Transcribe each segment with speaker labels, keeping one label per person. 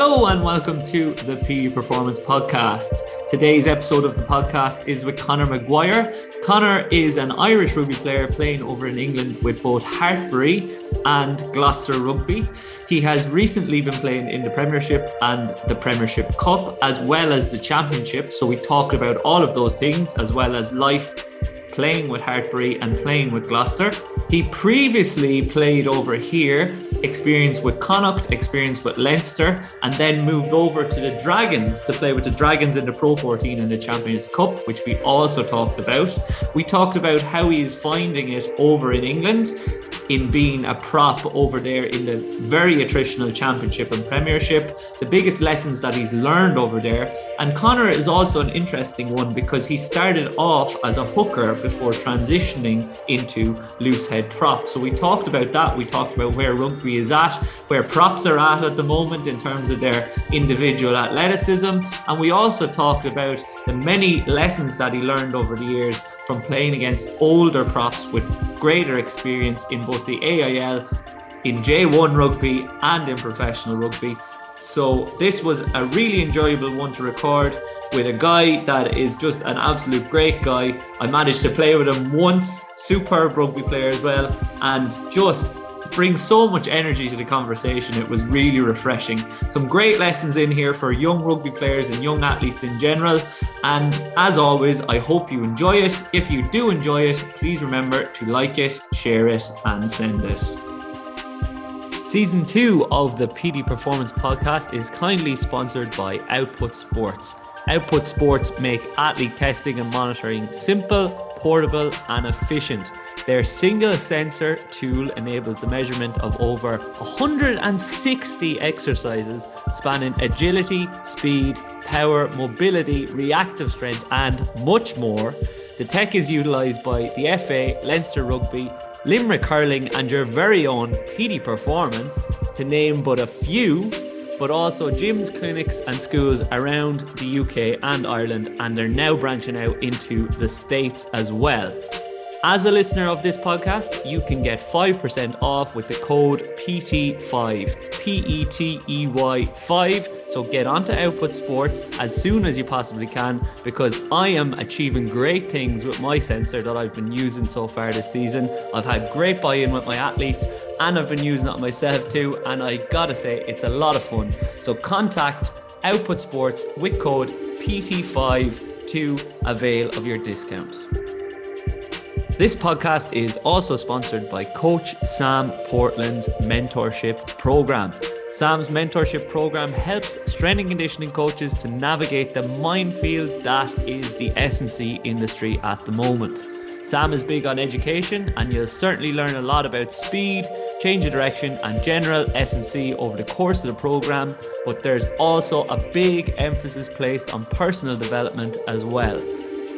Speaker 1: Hello and welcome to the Petey Performance Podcast. Today's episode of the podcast is with Conor Maguire. Conor is an Irish rugby player playing over in England with both Hartpury and Gloucester Rugby. He has recently been playing in the Premiership and the Premiership Cup, as well as the Championship. So we talked about all of those things, as well as life playing with Hartpury and playing with Gloucester. He previously played over here experience with Connacht, experience with Leinster, and then moved over to the Dragons to play with the Dragons in the Pro 14 and the Champions Cup, which we also talked about. We talked about how he is finding it over in England in being a prop over there in the very attritional championship and premiership, the biggest lessons that he's learned over there. And Conor is also an interesting one because he started off as a hooker before transitioning into loose head prop. So we talked about that. We talked about where rugby is at, where props are at at the moment in terms of their individual athleticism. And we also talked about the many lessons that he learned over the years from playing against older props with greater experience in both the AIL, in J1 rugby, and in professional rugby. So, this was a really enjoyable one to record with a guy that is just an absolute great guy. I managed to play with him once, superb rugby player as well, and just brings so much energy to the conversation. It was really refreshing. Some great lessons in here for young rugby players and young athletes in general. And as always, I hope you enjoy it. If you do enjoy it, please remember to like it, share it, and send it. Season two of the Petey Performance Podcast is kindly sponsored by Output Sports. Output Sports make athlete testing and monitoring simple, portable, and efficient. Their single sensor tool enables the measurement of over 160 exercises spanning agility, speed, power, mobility, reactive strength, and much more. The tech is utilised by the FA, Leinster Rugby, Limerick Hurling, and your very own Petey Performance, to name but a few, but also gyms, clinics, and schools around the UK and Ireland, and they're now branching out into the States as well. As a listener of this podcast, you can get 5% off with the code PT5, P E T E Y 5. So get onto Output Sports as soon as you possibly can because I am achieving great things with my sensor that I've been using so far this season. I've had great buy in with my athletes and I've been using it myself too. And I gotta say, it's a lot of fun. So contact Output Sports with code PT5 to avail of your discount. This podcast is also sponsored by Coach Sam Portland's mentorship program. Sam's mentorship program helps strength and conditioning coaches to navigate the minefield that is the S&C industry at the moment. Sam is big on education and you'll certainly learn a lot about speed, change of direction and general S&C over the course of the program, but there's also a big emphasis placed on personal development as well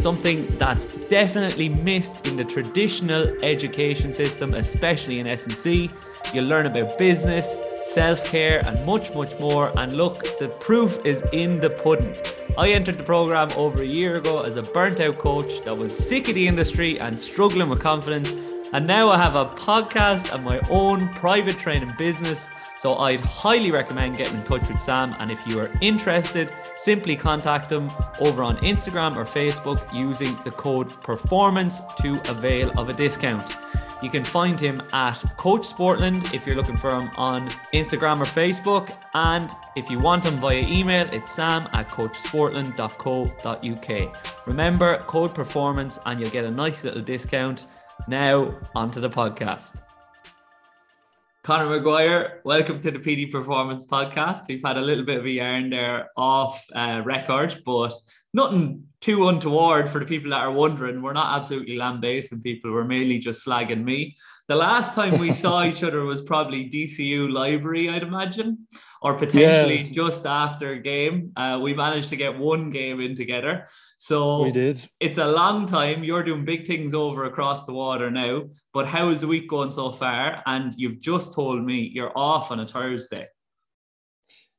Speaker 1: something that's definitely missed in the traditional education system, especially in S&C. You'll learn about business, self-care and much, much more. And look, the proof is in the pudding. I entered the program over a year ago as a burnt out coach that was sick of the industry and struggling with confidence. And now I have a podcast and my own private training business. So I'd highly recommend getting in touch with Sam. And if you are interested, simply contact him over on Instagram or Facebook using the code performance to avail of a discount. You can find him at Coach Sportland if you're looking for him on Instagram or Facebook. And if you want him via email, it's sam at coachsportland.co.uk. Remember, code performance, and you'll get a nice little discount. Now, onto the podcast. Conor Maguire, welcome to the Petey Performance Podcast. We've had a little bit of a yarn there off uh, record, but nothing too untoward for the people that are wondering. We're not absolutely lambasting people. We're mainly just slagging me. The last time we saw each other was probably DCU Library, I'd imagine, or potentially yeah. just after a game. Uh, we managed to get one game in together. So
Speaker 2: we did.
Speaker 1: It's a long time. You're doing big things over across the water now. But how is the week going so far? And you've just told me you're off on a Thursday.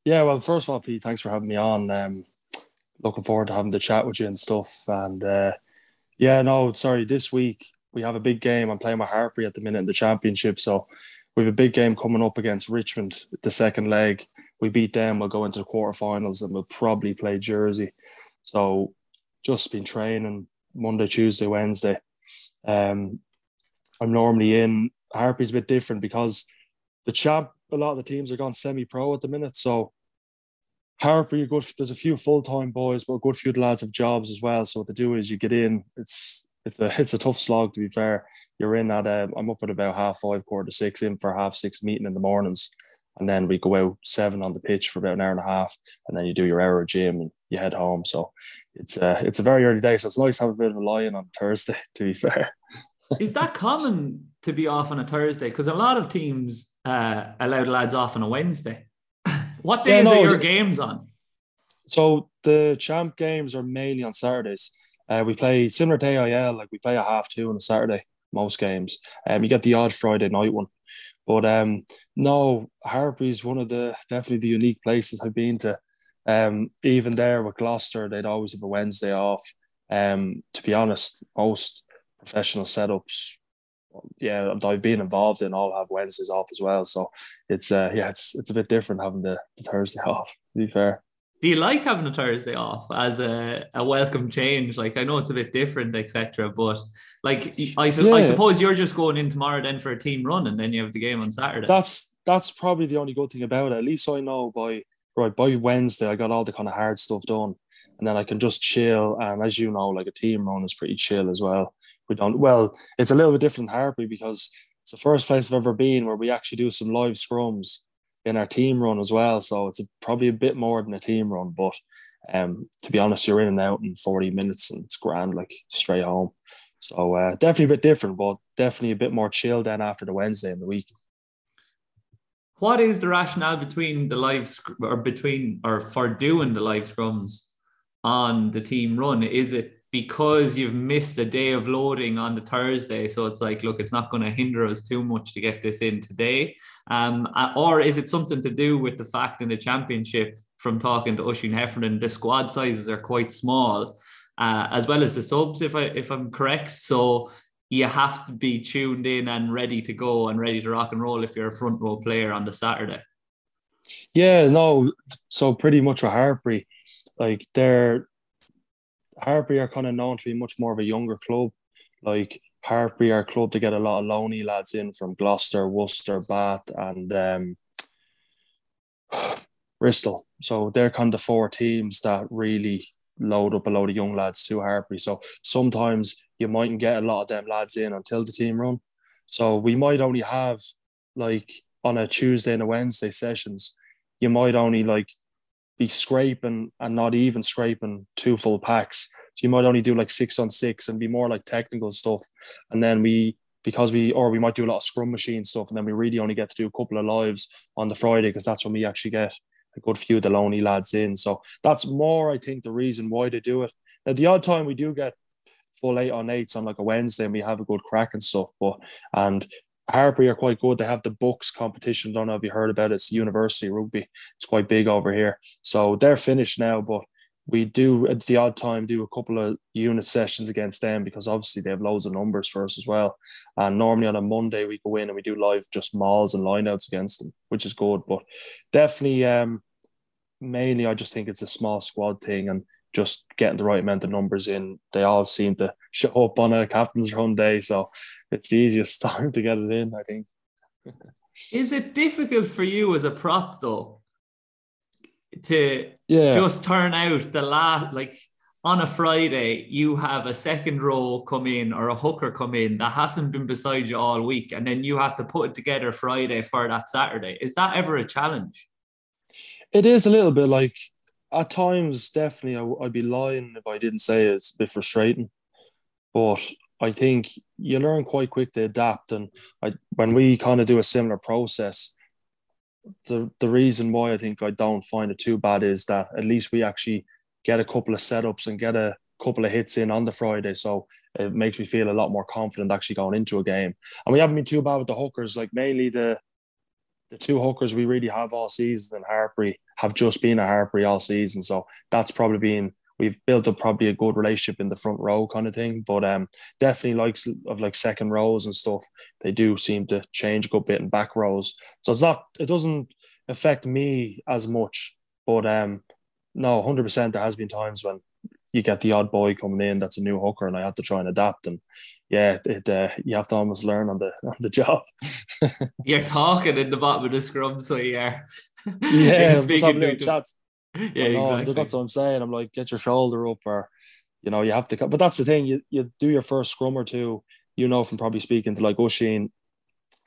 Speaker 2: Yeah, well, first of all, Pete, thanks for having me on. Um, looking forward to having the chat with you and stuff. And uh, yeah, no, sorry, this week we have a big game. I'm playing with Hartpury at the minute in the championship, so we have a big game coming up against Richmond, the second leg. we beat them, we'll go into the quarterfinals and we'll probably play Jersey. So just been training Monday, Tuesday, Wednesday. Um, I'm normally in. Harpy's a bit different because the champ, a lot of the teams are gone semi-pro at the minute. So Harper, good. There's a few full-time boys, but a good few lads have jobs as well. So what they do is you get in. It's it's a it's a tough slog to be fair. You're in at um, I'm up at about half five, quarter to six, in for half six meeting in the mornings, and then we go out seven on the pitch for about an hour and a half, and then you do your hour of gym and you head home. So it's uh, it's a very early day, so it's nice to have a bit of a lie-in on Thursday. To be fair,
Speaker 1: is that common to be off on a Thursday? Because a lot of teams uh, allow the lads off on a Wednesday. what days yeah, no, are your games on?
Speaker 2: So the champ games are mainly on Saturdays. Uh, we play similar to AIL, like we play a half two on a Saturday most games. Um, you get the odd Friday night one, but um, no, Harpy's one of the definitely the unique places I've been to. Um, even there with Gloucester, they'd always have a Wednesday off. Um, to be honest, most professional setups, yeah, I've been involved in all have Wednesdays off as well. So it's uh, yeah, it's it's a bit different having the, the Thursday off. To be fair
Speaker 1: do you like having a Thursday off as a, a welcome change? Like I know it's a bit different, etc. But like I, su- yeah. I suppose you're just going in tomorrow then for a team run, and then you have the game on Saturday.
Speaker 2: That's that's probably the only good thing about it. At least I know by right by Wednesday I got all the kind of hard stuff done, and then I can just chill. And as you know, like a team run is pretty chill as well. We don't well, it's a little bit different Harpy because it's the first place I've ever been where we actually do some live scrums in our team run as well. So it's a, probably a bit more than a team run, but um, to be honest, you're in and out in 40 minutes and it's grand, like straight home. So uh, definitely a bit different, but definitely a bit more chill than after the Wednesday in the week.
Speaker 1: What is the rationale between the live or between or for doing the live scrums on the team run? Is it because you've missed a day of loading on the Thursday. So it's like, look, it's not going to hinder us too much to get this in today. Um, uh, or is it something to do with the fact in the championship from talking to Oisín Heffernan, the squad sizes are quite small, uh, as well as the subs, if I if I'm correct. So you have to be tuned in and ready to go and ready to rock and roll if you're a front row player on the Saturday.
Speaker 2: Yeah, no. So pretty much a Harpy, like they're Harpy are kind of known to be much more of a younger club. Like Harpy are club to get a lot of loney lads in from Gloucester, Worcester, Bath, and um, Bristol. So they're kind of four teams that really load up a load of young lads to Harpy. So sometimes you mightn't get a lot of them lads in until the team run. So we might only have like on a Tuesday and a Wednesday sessions, you might only like be scraping and not even scraping two full packs. So you might only do like six on six and be more like technical stuff. And then we, because we, or we might do a lot of scrum machine stuff. And then we really only get to do a couple of lives on the Friday because that's when we actually get a good few of the lonely lads in. So that's more, I think, the reason why they do it. At the odd time we do get full eight on eights on like a Wednesday and we have a good crack and stuff. But and Harpy are quite good. They have the BUCS competition. Don't know if you heard about it. It's university rugby. It's quite big over here. So they're finished now, but we do at the odd time do a couple of unit sessions against them because obviously they have loads of numbers for us as well. And normally on a Monday we go in and we do live just mauls and lineouts against them, which is good. But definitely um mainly I just think it's a small squad thing and just getting the right amount of numbers in. They all seem to show up on a captain's run day, so it's the easiest time to get it in. I think.
Speaker 1: Is it difficult for you as a prop though to yeah. just turn out the last like on a Friday, you have a second row come in or a hooker come in that hasn't been beside you all week, and then you have to put it together Friday for that Saturday. Is that ever a challenge?
Speaker 2: It is a little bit like at times, definitely, I, would be lying if I didn't say it's a bit frustrating. But I think you learn quite quick to adapt. And I, when we kind of do a similar process, the, the reason why I think I don't find it too bad is that at least we actually get a couple of setups and get a couple of hits in on the Friday. So it makes me feel a lot more confident actually going into a game. And we haven't been too bad with the hookers, like mainly the the two hookers we really have all season and Harpy have just been a Harpy all season. So that's probably been we've built up probably a good relationship in the front row kind of thing. But um definitely likes of like second rows and stuff, they do seem to change a good bit in back rows. So it's not it doesn't affect me as much. But um, no, hundred percent. There has been times when you get the odd boy coming in that's a new hooker, and I have to try and adapt. And yeah, it, uh, you have to almost learn on the on the job.
Speaker 1: You're talking in the bottom of the scrum, so yeah.
Speaker 2: Yeah, speaking to chats.
Speaker 1: Yeah, know, exactly.
Speaker 2: That's what I'm saying. I'm like, get your shoulder up, or you know, you have to. But that's the thing. You you do your first scrum or two. You know, from probably speaking to like Oisín,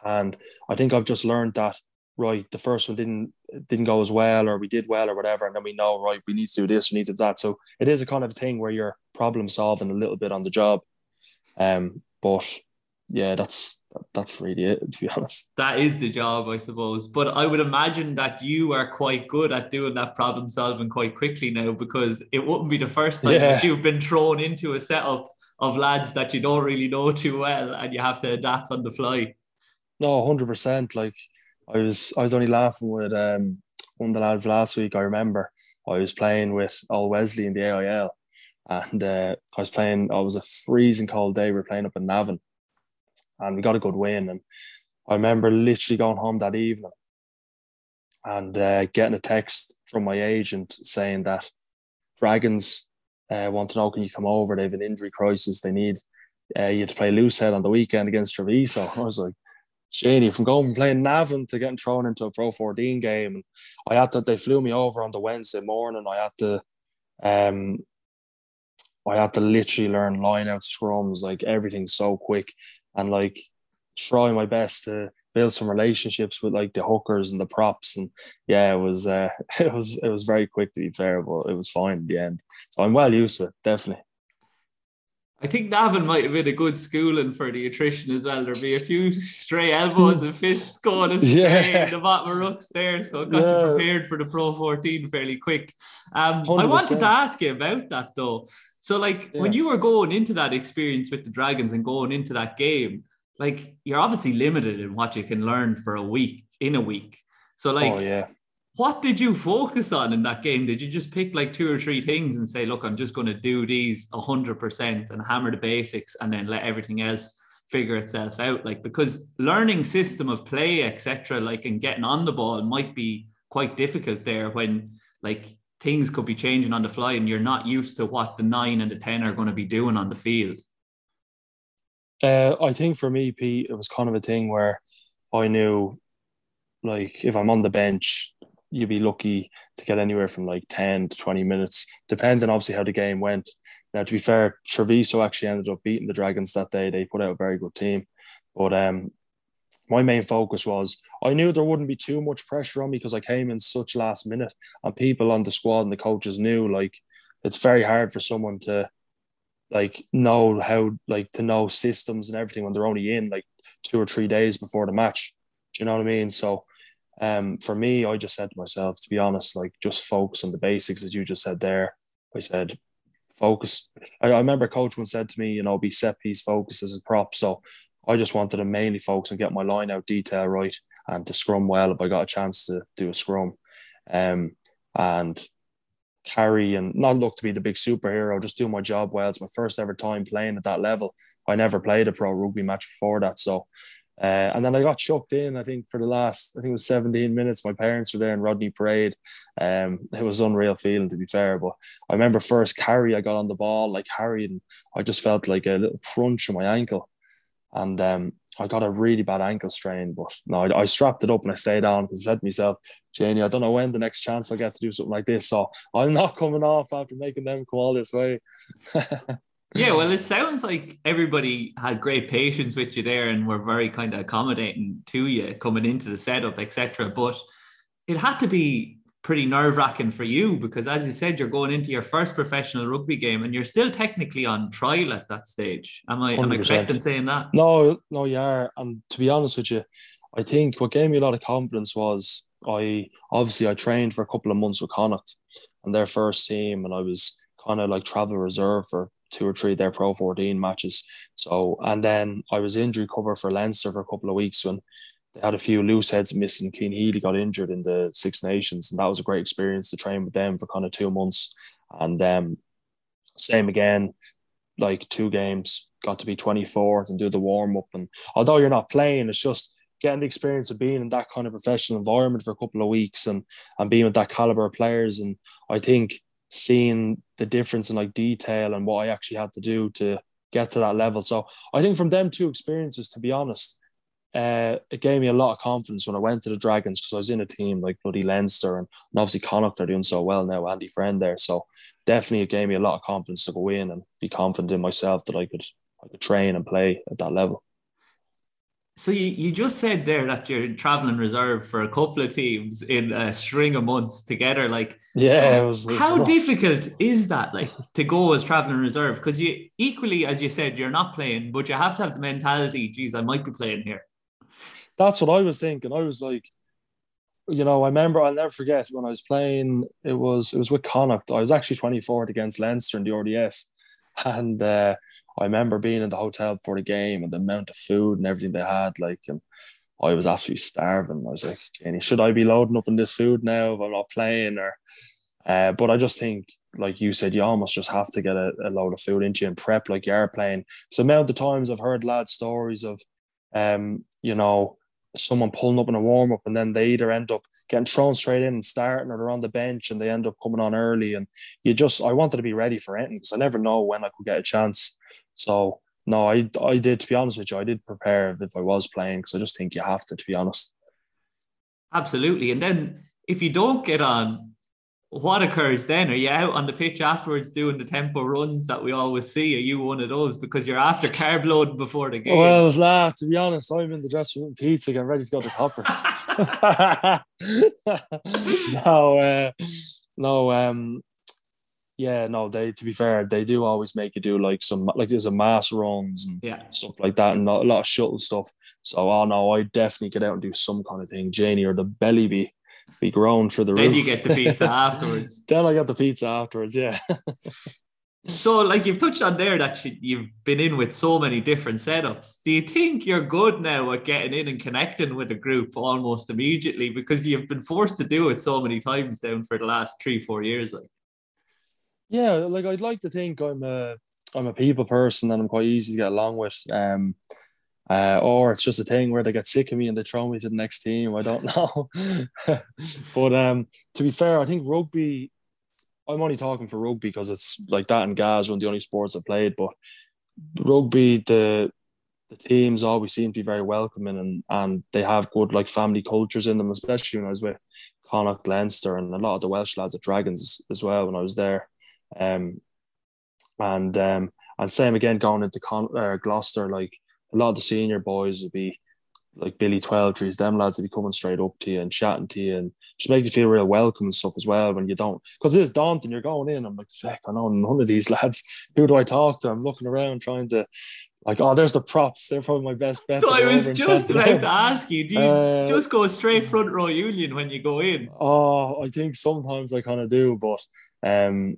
Speaker 2: and I think I've just learned that right, the first one didn't didn't go as well, or we did well, or whatever, and then we know right, we need to do this, we need to do that. So it is a kind of thing where you're problem solving a little bit on the job. Um, but yeah, that's that's really it to be honest.
Speaker 1: That is the job, I suppose. But I would imagine that you are quite good at doing that problem solving quite quickly now because it wouldn't be the first time yeah. that you've been thrown into a setup of lads that you don't really know too well and you have to adapt on the fly.
Speaker 2: No, hundred percent. Like I was I was only laughing with um, one of the lads last week. I remember I was playing with Old Wesley in the AIL, and uh, I was playing. I was a freezing cold day. We were playing up in Navan, and we got a good win. And I remember literally going home that evening and uh, getting a text from my agent saying that Dragons uh, want to know can you come over? They have an injury crisis. They need uh, you to play Loosehead on the weekend against Treviso. I was like, Shaney from going playing Navan to getting thrown into a Pro 14 game. And I had to, they flew me over on the Wednesday morning. I had to, um, I had to literally learn line out scrums, like everything so quick and like try my best to build some relationships with like the hookers and the props. And yeah, it was, uh, it was, it was very quick to be fair, but it was fine in the end. So I'm well used to it, definitely.
Speaker 1: I think Navan might have been a good schooling for the attrition as well. There'd be a few stray elbows and fists going astray yeah. in the bottom of rucks there. So got yeah. you prepared for the Pro 14 fairly quick. Um, I wanted to ask you about that though. So, like, yeah. when you were going into that experience with the Dragons and going into that game, like, you're obviously limited in what you can learn for a week, in a week. So, like, oh,
Speaker 2: yeah
Speaker 1: what did you focus on in that game? Did you just pick like two or three things and say, look, I'm just going to do these 100% and hammer the basics and then let everything else figure itself out? Like, because learning system of play, etc., like, and getting on the ball might be quite difficult there when like things could be changing on the fly and you're not used to what the nine and the 10 are going to be doing on the field.
Speaker 2: Uh, I think for me, Pete, it was kind of a thing where I knew like if I'm on the bench, you'd be lucky to get anywhere from like 10 to 20 minutes, depending obviously how the game went. Now, to be fair, Treviso actually ended up beating the Dragons that day. They put out a very good team. But um, my main focus was I knew there wouldn't be too much pressure on me because I came in such last minute, and people on the squad and the coaches knew like it's very hard for someone to like know how like to know systems and everything when they're only in like two or three days before the match. Do you know what I mean? So um, for me, I just said to myself, to be honest, like just focus on the basics, as you just said there. I said, focus. I, I remember coach once said to me, you know, be set piece focus as a prop. So I just wanted to mainly focus and get my line out detail right and to scrum well if I got a chance to do a scrum. Um, and carry and not look to be the big superhero, just do my job well. It's my first ever time playing at that level. I never played a pro rugby match before that. So uh, and then I got chucked in, I think, for the last, I think it was 17 minutes. My parents were there in Rodney Parade. Um, it was unreal feeling, to be fair. But I remember first carry, I got on the ball, like carried, and I just felt like a little crunch in my ankle. And um, I got a really bad ankle strain. But no, I, I strapped it up and I stayed on because I said to myself, Janie, I don't know when the next chance I get to do something like this. So I'm not coming off after making them come all this way.
Speaker 1: Yeah, well, it sounds like everybody had great patience with you there and were very kind of accommodating to you coming into the setup, etc. But it had to be pretty nerve wracking for you because, as you said, you're going into your first professional rugby game and you're still technically on trial at that stage. Am I, am I correct in saying that?
Speaker 2: No, no, you are. And to be honest with you, I think what gave me a lot of confidence was I obviously I trained for a couple of months with Connacht and their first team, and I was kind of like travel reserve for two or three their Pro 14 matches. So, and then I was injury cover for Leinster for a couple of weeks when they had a few loose heads missing. Cian Healy got injured in the Six Nations, and that was a great experience to train with them for kind of two months. And um, same again, like two games, got to be 24th and do the warm up. And although you're not playing, it's just getting the experience of being in that kind of professional environment for a couple of weeks and and being with that caliber of players. And I think seeing the difference in like detail and what I actually had to do to get to that level. So I think from them two experiences, to be honest, uh, it gave me a lot of confidence when I went to the Dragons because I was in a team like bloody Leinster and, and obviously Connacht are doing so well now, Andy Friend there. So definitely it gave me a lot of confidence to go in and be confident in myself that I could I could train and play at that level.
Speaker 1: So you, you just said there that you're traveling reserve for a couple of teams in a string of months together. Like,
Speaker 2: yeah, it was, it was
Speaker 1: how difficult is that? Like to go as traveling reserve because you equally, as you said, you're not playing, but you have to have the mentality. Geez, I might be playing here.
Speaker 2: That's what I was thinking. I was like, you know, I remember I'll never forget when I was playing. It was it was with Connacht. I was actually 24th against Leinster in the RDS, and uh, I remember being in the hotel before the game and the amount of food and everything they had. Like, and I was absolutely starving. I was like, should I be loading up on this food now if I'm not playing? Or, uh, but I just think, like you said, you almost just have to get a, a load of food into you and prep like you are playing. So, amount of times I've heard lads' stories of, um, you know, someone pulling up in a warm up and then they either end up getting thrown straight in and starting or they're on the bench and they end up coming on early. And you just, I wanted to be ready for anything because I never know when I could get a chance. So, no, I, I did, to be honest with you, I did prepare if I was playing because I just think you have to, to be honest.
Speaker 1: Absolutely. And then if you don't get on, what occurs then? Are you out on the pitch afterwards doing the tempo runs that we always see? Are you one of those because you're after carb load before the game?
Speaker 2: Well, nah, to be honest, I'm in the dressing room pizza, getting ready to go to Coppers. no, uh, no, um, yeah, no, they to be fair, they do always make you do like some like there's a mass runs and
Speaker 1: yeah.
Speaker 2: stuff like that and a lot of shuttle stuff. So oh no, I definitely get out and do some kind of thing, Janie, or the belly be be grown for the
Speaker 1: then
Speaker 2: roof.
Speaker 1: you get the pizza afterwards.
Speaker 2: then I got the pizza afterwards, yeah.
Speaker 1: so, like you've touched on there that you've been in with so many different setups. Do you think you're good now at getting in and connecting with a group almost immediately because you've been forced to do it so many times down for the last three, four years? Like,
Speaker 2: yeah, like I'd like to think I'm a I'm a people person and I'm quite easy to get along with. Um, uh, or it's just a thing where they get sick of me and they throw me to the next team. I don't know. but um, to be fair, I think rugby. I'm only talking for rugby because it's like that and Gaz one the only sports I played. But rugby, the the teams always seem to be very welcoming and and they have good like family cultures in them, especially when I was with Connacht, Leinster, and a lot of the Welsh lads at Dragons as well when I was there. Um, and um, and same again going into Con- uh, Gloucester, like a lot of the senior boys would be like Billy Twelvetrees, them lads would be coming straight up to you and chatting to you and just make you feel real welcome and stuff as well when you don't. Because it is daunting. You're going in, I'm like, fuck, I know none of these lads. Who do I talk to? I'm looking around trying to, like, oh, there's the props. They're probably my best bet.
Speaker 1: So I was just about to ask you, do you uh, just go straight front row union when you go in?
Speaker 2: Oh, I think sometimes I kind of do, but um,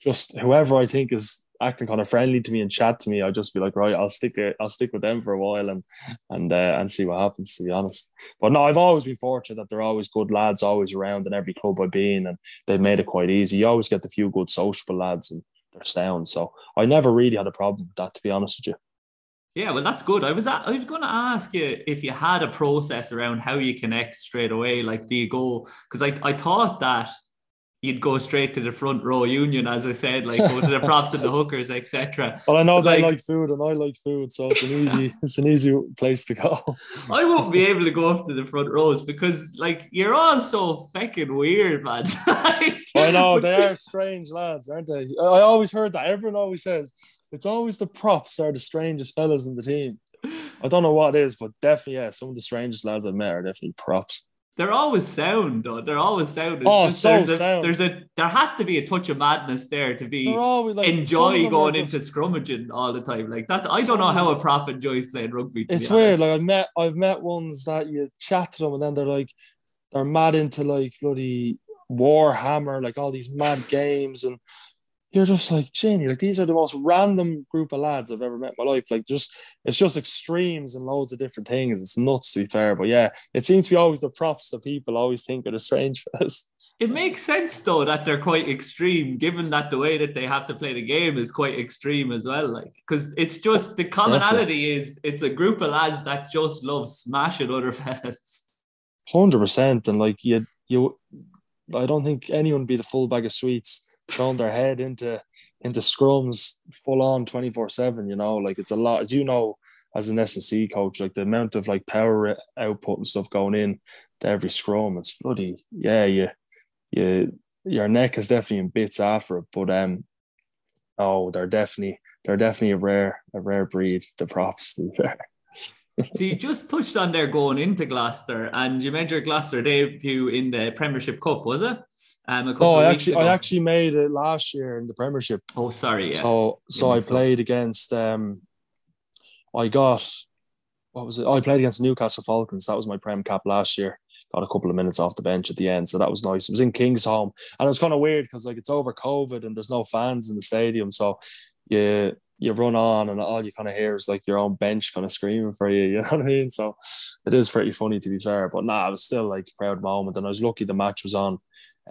Speaker 2: just whoever I think is acting kind of friendly to me and chat to me, I just be like, right, I'll stick I'll stick with them for a while and and uh, and see what happens. To be honest, but no, I've always been fortunate that they're always good lads, always around in every club I've been, and they've made it quite easy. You always get the few good sociable lads, and they're sound. So I never really had a problem with that, to be honest with you.
Speaker 1: Yeah, well, that's good. I was I was going to ask you if you had a process around how you connect straight away. Like, do you go? Because I I thought that you'd go straight to the front row union, as I said, like go to the props and the hookers, etc.
Speaker 2: Well, I know but they like, like, food and I like food, so it's an easy, it's an easy place to go.
Speaker 1: I won't be able to go up to the front rows because, like, you're all so fucking weird, man.
Speaker 2: I know they are strange lads, aren't they? I always heard that. Everyone always says it's always the props that are the strangest fellas in the team. I don't know what it is, but definitely, yeah, some of the strangest lads I've met are definitely props
Speaker 1: they're always sound. Though. They're always sound.
Speaker 2: It's oh, so
Speaker 1: there's
Speaker 2: sound.
Speaker 1: A, there's a there has to be a touch of madness there to be always, like, enjoy going just... into scrummaging all the time. Like that, I don't know how a prop enjoys playing rugby.
Speaker 2: It's weird. Like I've met I've met ones that you chat to them and then they're like they're mad into like bloody Warhammer, like all these mad games and you're just like, Jenny, like these are the most random group of lads I've ever met in my life. Like just it's just extremes and loads of different things. It's nuts to be fair. But yeah, it seems to be always the props that people always think are the strange fellas.
Speaker 1: It makes sense though that they're quite extreme, given that the way that they have to play the game is quite extreme as well. Like, because it's just the commonality Definitely. is it's a group of lads that just love smashing other fellas.
Speaker 2: Hundred percent, and like you, you, I don't think anyone would be the full bag of sweets throwing their head into into scrums full on 24 7 you know like it's a lot as you know as an S&C coach like the amount of like power output and stuff going in to every scrum it's bloody yeah you you your neck is definitely in bits after it but um oh they're definitely they're definitely a rare a rare breed the props to be fair
Speaker 1: so you just touched on there going into Gloucester, and you your Gloucester debut in the Premiership Cup, was it?
Speaker 2: Um, a couple oh, I actually, ago. I actually made it last year in the Premiership.
Speaker 1: Oh, sorry. Yeah.
Speaker 2: So, so I played against. Um, I got what was it? Oh, I played against Newcastle Falcons. That was my Prem cap last year. Got a couple of minutes off the bench at the end, so that was nice. It was in Kingsholm, and it was kind of weird because like it's over COVID and there's no fans in the stadium, so you you run on and all you kind of hear is like your own bench kind of screaming for you. You know what I mean? So it is pretty funny to be fair, but nah, it was still like proud moment, and I was lucky the match was on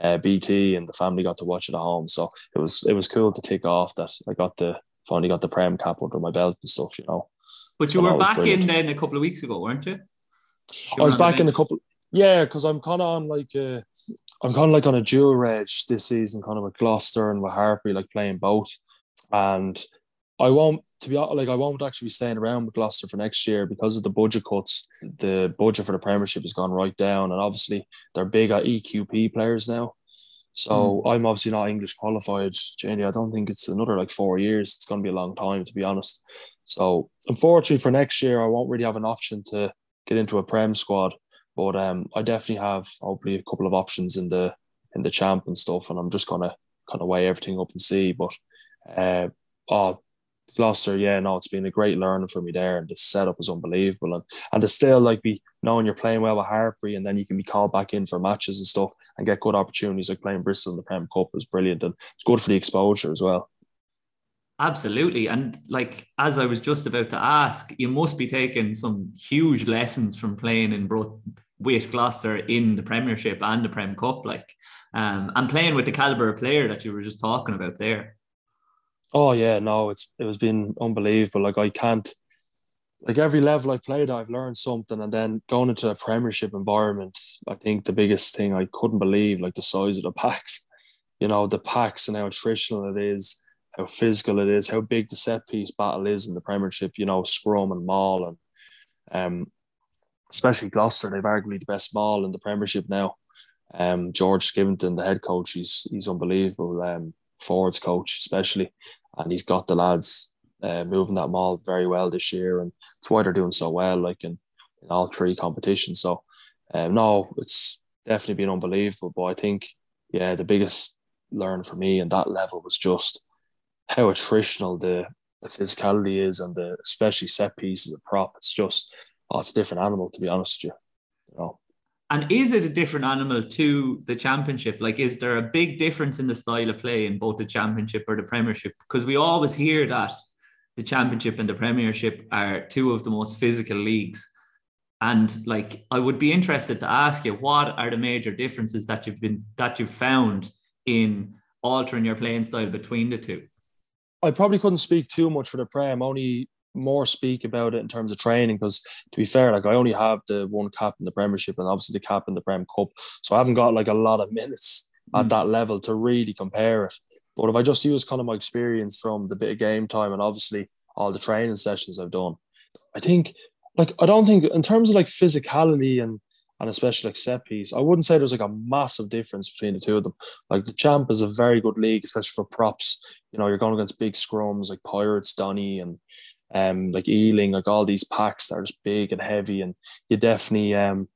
Speaker 2: uh, BT, and the family got to watch it at home. So it was it was cool to take off that I got the finally got the prem cap under my belt and stuff, you know.
Speaker 1: But you were back in then a couple of weeks ago, weren't you?
Speaker 2: you I was back in a couple. Yeah, because I'm kind of on like a, uh, I'm kind of like on a dual reg this season, kind of with Gloucester and with Hartpury, like playing both. And I won't, to be honest, like I won't actually be staying around with Gloucester for next year because of the budget cuts. The budget for the Premiership has gone right down, and obviously they're big at EQP players now. So mm. I'm obviously not English qualified, Jenny. I don't think it's another like four years. It's going to be a long time, to be honest. So unfortunately for next year, I won't really have an option to get into a Prem squad. But um, I definitely have hopefully a couple of options in the in the champ and stuff, and I'm just gonna kind of weigh everything up and see. But uh, oh, Gloucester, yeah, no, it's been a great learning for me there, and the setup is unbelievable, and and to still like be knowing you're playing well with Hartpury, and then you can be called back in for matches and stuff, and get good opportunities like playing Bristol in the Prem Cup is brilliant, and it's good for the exposure as well.
Speaker 1: Absolutely, and like as I was just about to ask, you must be taking some huge lessons from playing in both with Gloucester in the Premiership and the Prem Cup, like, um, and playing with the caliber of player that you were just talking about there.
Speaker 2: Oh yeah, no, it's it was been unbelievable. Like I can't like every level I played, I've learned something, and then going into a Premiership environment, I think the biggest thing I couldn't believe like the size of the packs. You know, the packs and how attritional it is, how physical it is, how big the set piece battle is in the Premiership. You know, scrum and maul, and um, especially Gloucester, they've arguably the best maul in the Premiership now. Um, George Skivington, the head coach, he's he's unbelievable. Um, forwards coach, especially and he's got the lads uh, moving that maul very well this year, and it's why they're doing so well, like in, in all three competitions. So, um, no, it's definitely been unbelievable. But I think, yeah, the biggest learn for me in that level was just how attritional the the physicality is, and the especially set pieces of prop. It's just, oh, it's a different animal to be honest with you.
Speaker 1: And is it a different animal to the championship? Like, is there a big difference in the style of play in both the championship or the premiership? Because we always hear that the championship and the premiership are two of the most physical leagues. And like, I would be interested to ask you, what are the major differences that you've been that you've found in altering your playing style between the two?
Speaker 2: I probably couldn't speak too much for the Prem. Only more speak about it in terms of training because to be fair, like I only have the one cap in the Premiership and obviously the cap in the Prem Cup, so I haven't got like a lot of minutes mm. at that level to really compare it. But if I just use kind of my experience from the bit of game time and obviously all the training sessions I've done, I think like I don't think in terms of like physicality and and especially like set piece, I wouldn't say there's like a massive difference between the two of them. Like the champ is a very good league, especially for props. You know, you're going against big scrums like Pirates, Donny, and um, like Ealing, like all these packs that are just big and heavy, and you definitely um,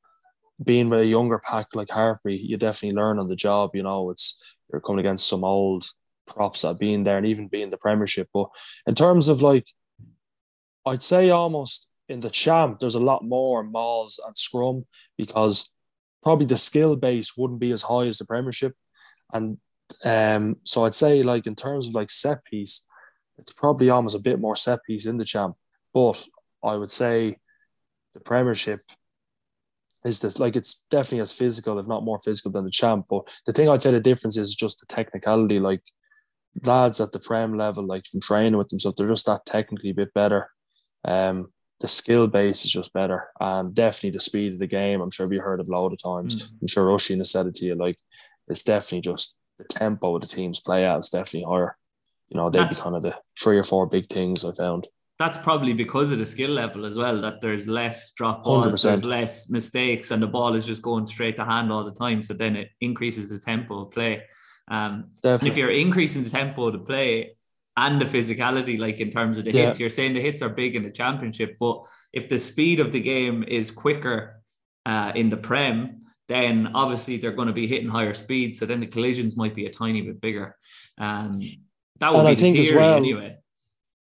Speaker 2: being with a younger pack like Hartpury, you definitely learn on the job. You know, it's you're coming against some old props that being there and even being the Premiership. But in terms of like, I'd say almost in the champ, there's a lot more mauls and scrum because probably the skill base wouldn't be as high as the Premiership, and Um, so I'd say like in terms of like set piece, it's probably almost a bit more set piece in the champ. But I would say the Premiership is this like it's definitely as physical, if not more physical than the champ. But the thing I'd say the difference is just the technicality. Like lads at the Prem level, like from training with them, so they're just that technically a bit better. Um, the skill base is just better, and definitely the speed of the game. I'm sure we heard it a lot of times. Mm. I'm sure Oisin has said it to you. Like it's definitely just the tempo of the teams play out is definitely higher. You know, they'd be kind of the three or four big things I found.
Speaker 1: That's probably because of the skill level as well, that there's less drop balls, 100%. there's less mistakes, and the ball is just going straight to hand all the time. So then it increases the tempo of play. Um, and if you're increasing the tempo of the play and the physicality, like in terms of the hits, you're saying the hits are big in the championship, but if the speed of the game is quicker uh, in the Prem, then obviously they're going to be hitting higher speeds. So then the collisions might be a tiny bit bigger. Um, that would and be I think as well, anyway.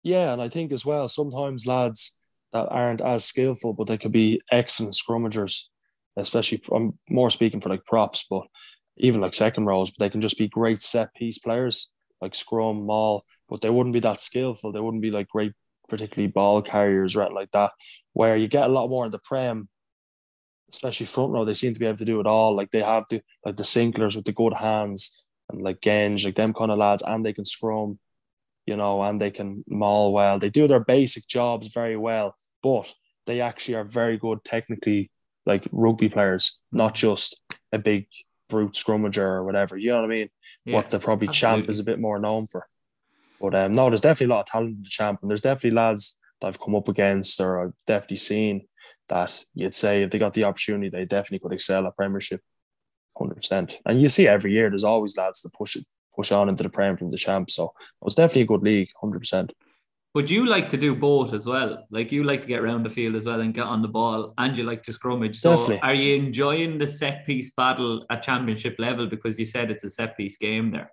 Speaker 2: Yeah, and I think as well, sometimes lads that aren't as skillful, but they could be excellent scrummagers, especially I'm more speaking for like props, but even like second rows, but they can just be great set piece players, like scrum, maul, but they wouldn't be that skillful. They wouldn't be like great, particularly ball carriers, right? Like that, where you get a lot more in the Prem especially front row, they seem to be able to do it all. Like they have the like the Sinklers with the good hands and like Genge, like them kind of lads, and they can scrum, you know, and they can maul well. They do their basic jobs very well, but they actually are very good technically, like rugby players, not just a big brute scrummager or whatever. You know what I mean? Yeah, what the probably absolutely. champ is a bit more known for. But um, no, there's definitely a lot of talent in the champ, and there's definitely lads that I've come up against or I've definitely seen that you'd say if they got the opportunity, they definitely could excel at Premiership, hundred percent. And you see every year, there's always lads to push it, push on into the Prem from the champ. So it was definitely a good league, hundred percent.
Speaker 1: Would you like to do both as well? Like you like to get around the field as well and get on the ball, and you like to scrummage. So definitely. are you enjoying the set piece battle at championship level because you said it's a set piece game there?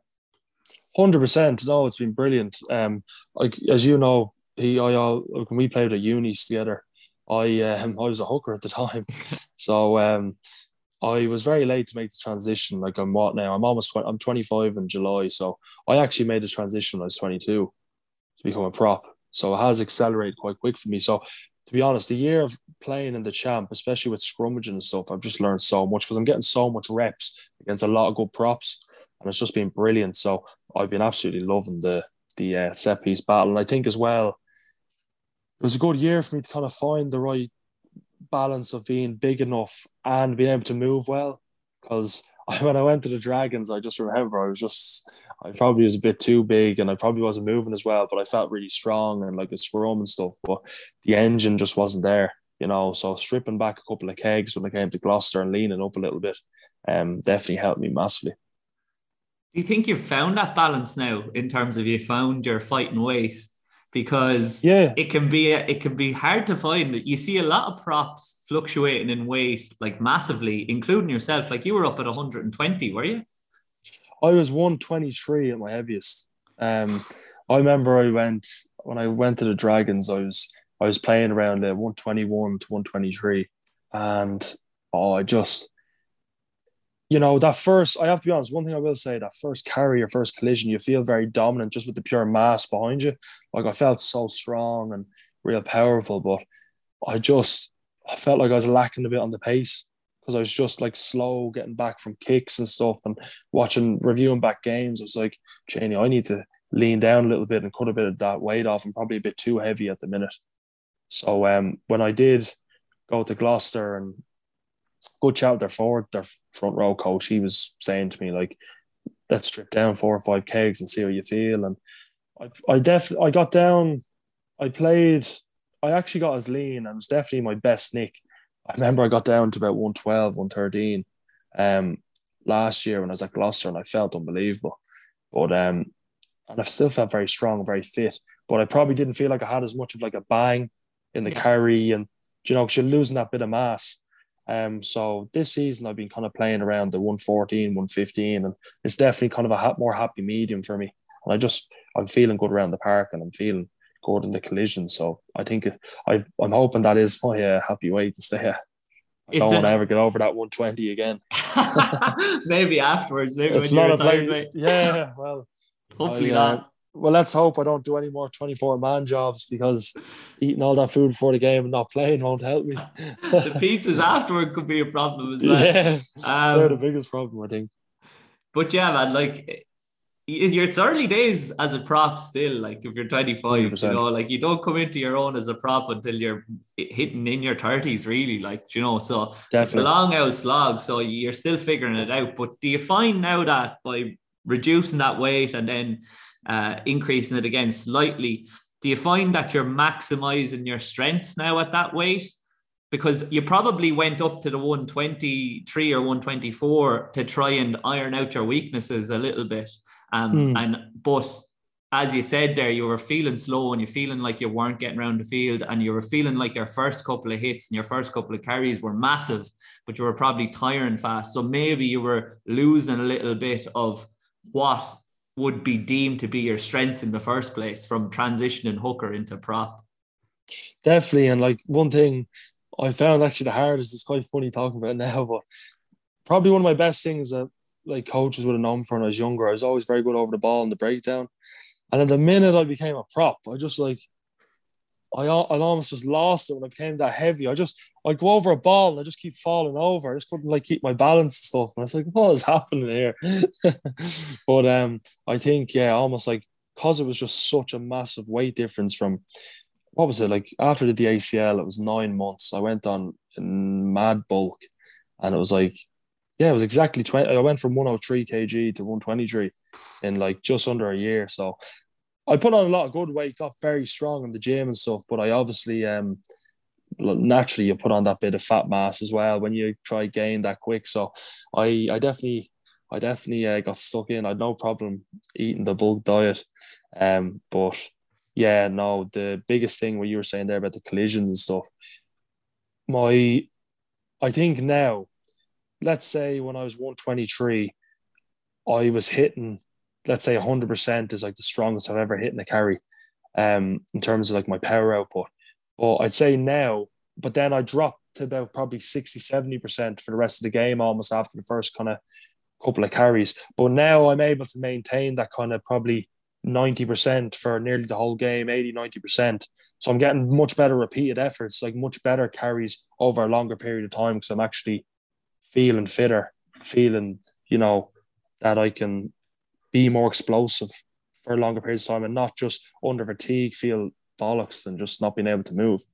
Speaker 2: Hundred percent. No, it's been brilliant. Um, like as you know, he, I, when we played at unis together, I um, I was a hooker at the time, so um, I was very late to make the transition. Like I'm what now? I'm almost I'm 25 in July, so I actually made the transition when I was 22 to become a prop. So it has accelerated quite quick for me. So to be honest, the year of playing in the champ, especially with scrummaging and stuff, I've just learned so much because I'm getting so much reps against a lot of good props, and it's just been brilliant. So I've been absolutely loving the the uh, set piece battle, and I think as well it was a good year for me to kind of find the right balance of being big enough and being able to move well. Because when I went to the Dragons, I just remember I was just I probably was a bit too big and I probably wasn't moving as well, but I felt really strong and like a scrum and stuff. But the engine just wasn't there, you know. So stripping back a couple of kegs when I came to Gloucester and leaning up a little bit, um, definitely helped me massively.
Speaker 1: Do you think you've found that balance now in terms of you found your fighting weight because
Speaker 2: yeah,
Speaker 1: it can be it can be hard to find. You see a lot of props fluctuating in weight like massively, including yourself. Like you were up at 120, were you?
Speaker 2: I was 123 at my heaviest. Um, I remember I went when I went to the Dragons. I was I was playing around the 121 to 123, and oh, I just you know, that first, I have to be honest, one thing I will say, that first carry or first collision, you feel very dominant just with the pure mass behind you. Like I felt so strong and real powerful, but I just, I felt like I was lacking a bit on the pace because I was just like slow getting back from kicks and stuff and watching, reviewing back games. I was like, Janie, I need to lean down a little bit and cut a bit of that weight off. I'm probably a bit too heavy at the minute. So um, when I did go to Gloucester and good chat with their forward, their front row coach. He was saying to me like, "Let's strip down four or five kegs and see how you feel." And I, I def, I got down. I played. I actually got as lean, and was definitely my best nick. I remember I got down to about 112, 113 um, last year when I was at Gloucester, and I felt unbelievable. But um, and I still felt very strong, very fit. But I probably didn't feel like I had as much of like a bang in the yeah. carry, and you know, because you're losing that bit of mass. Um, so this season I've been kind of playing around the 114, 115, and it's definitely kind of a ha- more happy medium for me. And I just I'm feeling good around the park, and I'm feeling good in the collision. So I think i am hoping that is my uh, happy way to stay. I don't want to ever get over that 120 again.
Speaker 1: maybe afterwards. Maybe
Speaker 2: it's not a play. Yeah, well,
Speaker 1: hopefully I, uh, not.
Speaker 2: Well, let's hope I don't do any more 24 man jobs because eating all that food before the game and not playing won't help me.
Speaker 1: the pizzas afterward could be a problem as well.
Speaker 2: Yeah, um, they're the biggest problem, I think.
Speaker 1: But yeah, man, like it's early days as a prop still. Like if you're 25, 100%. you know, like you don't come into your own as a prop until you're hitting in your 30s, really. Like you know, so
Speaker 2: Definitely.
Speaker 1: it's a long out slog. So you're still figuring it out. But do you find now that by reducing that weight and then uh, increasing it again slightly, do you find that you're maximizing your strengths now at that weight? Because you probably went up to the 123 or 124 to try and iron out your weaknesses a little bit. Um, mm. And but as you said there, you were feeling slow and you're feeling like you weren't getting around the field, and you were feeling like your first couple of hits and your first couple of carries were massive, but you were probably tiring fast. So maybe you were losing a little bit of what would be deemed to be your strengths in the first place from transitioning hooker into prop.
Speaker 2: Definitely. And like one thing I found actually the hardest, it's quite funny talking about now, but probably one of my best things that like coaches would have known from when I was younger. I was always very good over the ball and the breakdown. And then the minute I became a prop, I just like I, I almost just lost it when I became that heavy. I just I go over a ball and I just keep falling over. I just couldn't like keep my balance and stuff. And I was like, what is happening here? but um, I think yeah, almost like because it was just such a massive weight difference from what was it like after the ACL? It was nine months. I went on mad bulk, and it was like yeah, it was exactly 20. I went from 103 kg to 123 in like just under a year. So I put on a lot of good weight, got very strong in the gym and stuff, but I obviously um naturally you put on that bit of fat mass as well when you try gain that quick. So I I definitely I definitely uh, got stuck in. I had no problem eating the bulk diet. Um, but yeah, no, the biggest thing what you were saying there about the collisions and stuff. My I think now let's say when I was 123, I was hitting, let's say 100% is like the strongest I've ever hit in a carry um, in terms of like my power output. But I'd say now, but then I dropped to about probably 60, 70% for the rest of the game almost after the first kind of couple of carries. But now I'm able to maintain that kind of probably 90% for nearly the whole game, 80, 90%. So I'm getting much better repeated efforts, like much better carries over a longer period of time because I'm actually feeling fitter, feeling, you know, that I can be more explosive for longer period of time and not just under fatigue, feel bollocks and just not being able to move.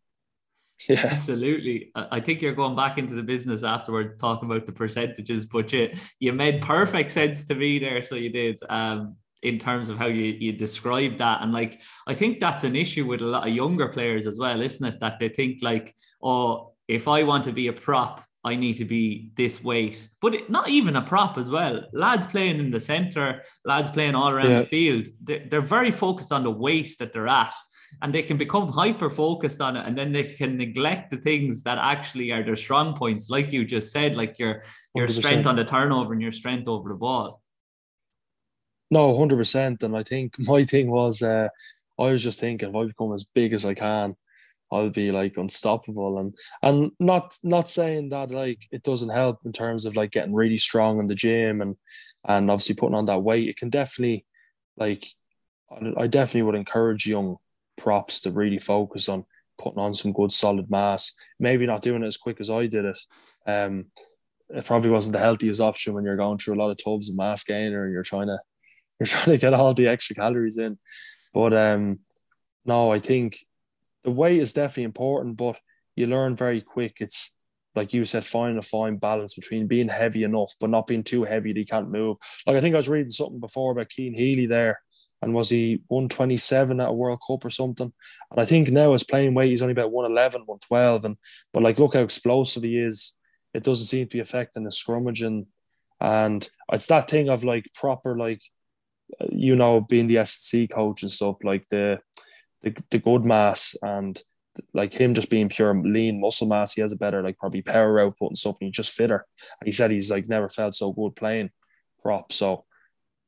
Speaker 1: Yeah, absolutely. I think you're going back into the business afterwards, talking about the percentages, but you you made perfect sense to me there. So you did. Um, in terms of how you, you describe that. And like, I think that's an issue with a lot of younger players as well, isn't it? That they think like, oh, if I want to be a prop, I need to be this weight, but not even a prop as well. Lads playing in the center, lads playing all around yeah. the field, they're, they're very focused on the weight that they're at and they can become hyper focused on it and then they can neglect the things that actually are their strong points like you just said like your your 100%. strength on the turnover and your strength over the ball
Speaker 2: no 100% and i think my thing was uh, i was just thinking if i become as big as i can I'll be like unstoppable and and not not saying that like it doesn't help in terms of like getting really strong in the gym and and obviously putting on that weight. It can definitely like I definitely would encourage young props to really focus on putting on some good solid mass. Maybe not doing it as quick as I did it. Um, it probably wasn't the healthiest option when you're going through a lot of tubs of mass gainer and you're trying to you're trying to get all the extra calories in. But um, no, I think the weight is definitely important, but you learn very quick. It's like you said, finding a fine balance between being heavy enough, but not being too heavy that you can't move. Like I think I was reading something before about Cian Healy there, and was he 127 at a World Cup or something? And I think now his playing weight he's only about 111, 112. And but like look how explosive he is. It doesn't seem to be affecting the scrummaging. And it's that thing of like proper like uh, you know, being the S&C coach and stuff, like the the, the good mass and like him just being pure lean muscle mass, he has a better like probably power output and stuff, and he's just fitter. And he said he's like never felt so good playing prop. So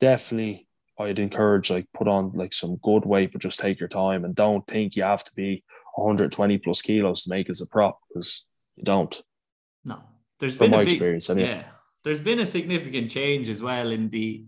Speaker 2: definitely I'd encourage like put on like some good weight, but just take your time and don't think you have to be 120 plus kilos to make as a prop because you don't.
Speaker 1: No, there's
Speaker 2: from
Speaker 1: been
Speaker 2: my
Speaker 1: a big,
Speaker 2: experience. Anyway.
Speaker 1: yeah, there's been a significant change as well in the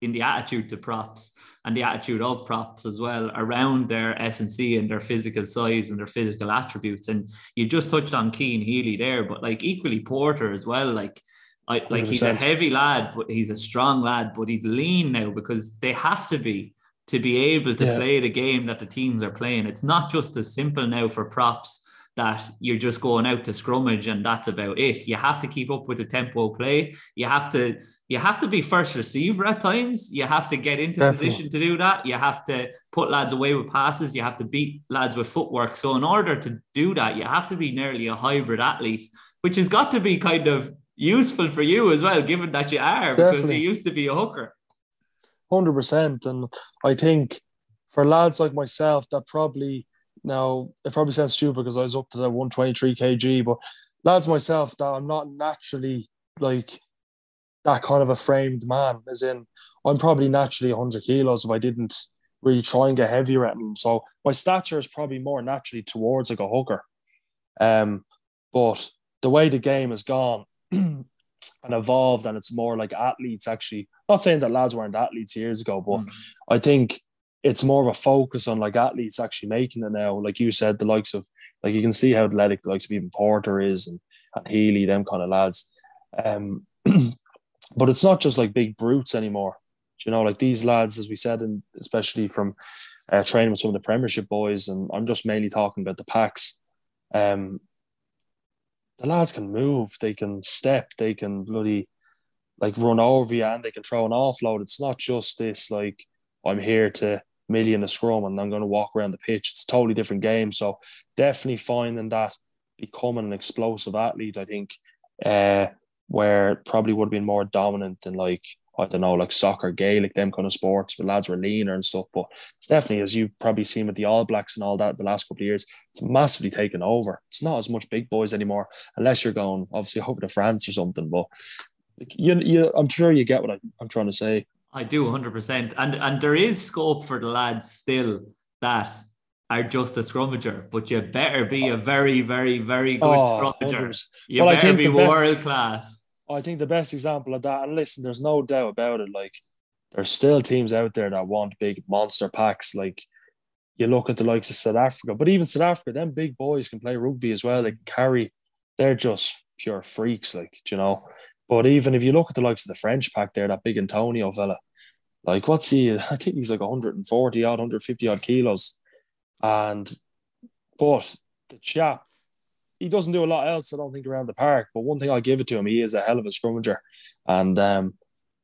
Speaker 1: in the attitude to props and the attitude of props as well around their S and C and their physical size and their physical attributes. And you just touched on Cian Healy there, but like equally Porter as well. Like I, like he's a heavy lad, but he's a strong lad, but he's lean now because they have to be to be able to
Speaker 2: Yeah.
Speaker 1: play the game that the teams are playing. It's not just as simple now for props that you're just going out to scrummage and that's about it. You have to keep up with the tempo play. You have to you have to be first receiver at times. You have to get into
Speaker 2: Definitely.
Speaker 1: position to do that. You have to put lads away with passes. You have to beat lads with footwork. So in order to do that, you have to be nearly a hybrid athlete, which has got to be kind of useful for you as well, given that you are, because you used to be a hooker.
Speaker 2: Hundred percent, and I think for lads like myself, that probably now it probably sounds stupid because I was up to twenty three kg, but lads myself that I'm not naturally like that kind of a framed man. As in, I'm probably naturally hundred kilos if I didn't really try and get heavier at them. So my stature is probably more naturally towards like a hooker. Um, but the way the game has gone and evolved, and it's more like athletes actually. Not saying that lads weren't athletes years ago, but
Speaker 1: Mm.
Speaker 2: I think it's more of a focus on like athletes actually making it now. Like you said, the likes of like you can see how athletic the likes of even Porter is and, and Healy, them kind of lads. Um, but it's not just like big brutes anymore. Do You know, like these lads, as we said, and especially from uh, training with some of the Premiership boys, and I'm just mainly talking about the packs. Um, the lads can move, they can step, they can bloody like run over you, and they can throw an offload. It's not just this like I'm here to million a scrum and I'm going to walk around the pitch. It's a totally different game. So definitely finding that becoming an explosive athlete, I think, uh, where probably would have been more dominant than like I don't know, like soccer, Gaelic, them kind of sports where lads were leaner and stuff. But it's definitely, as you've probably seen with the All Blacks and all that the last couple of years, it's massively taken over. It's not as much big boys anymore, unless you're going obviously over to France or something. But you, you, I'm sure you get what I, I'm trying to say.
Speaker 1: I do 100%. And and there is scope for the lads still that are just a scrummager, but you better be a very, very, very good
Speaker 2: Oh,
Speaker 1: scrummager.
Speaker 2: 100%.
Speaker 1: You
Speaker 2: Well,
Speaker 1: better
Speaker 2: think
Speaker 1: be world class.
Speaker 2: I think the best example of that, and listen, there's no doubt about it. Like, there's still teams out there that want big monster packs. Like, you look at the likes of South Africa, but even South Africa, them big boys can play rugby as well. They can carry, they're just pure freaks, like, do you know. But even if you look at the likes of the French pack there, that big Antonio fella, like, what's he? I think he's like 140 odd, 150 odd kilos. And, but the chap, he doesn't do a lot else, I don't think, around the park. But one thing I'll give it to him, he is a hell of a scrummager. And um,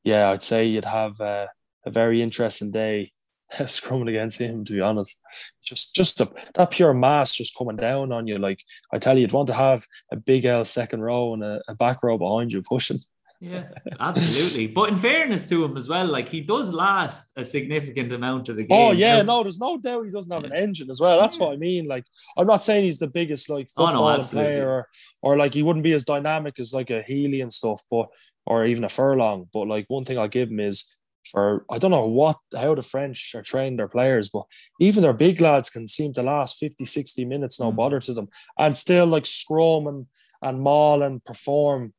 Speaker 2: yeah, I'd say you'd have a very interesting day scrumming against him, to be honest. Just just a, that pure mass just coming down on you. Like I tell you, you'd want to have a big L second row and a, a back row behind you pushing.
Speaker 1: Yeah, absolutely. But in fairness to him as well, like he does last a significant amount of the game.
Speaker 2: Oh yeah, no, there's no doubt he doesn't have an engine as well. That's what I mean. Like I'm not saying he's the biggest like
Speaker 1: Oh, no,
Speaker 2: football player or, or like he wouldn't be as dynamic as like a Healy and stuff, but or even a Furlong. But like one thing I'll give him is for I don't know what how the French are training their players, but even their big lads can seem to last 50, 60 minutes, no
Speaker 1: Mm.
Speaker 2: bother to them, and still like scrum and and maul and perform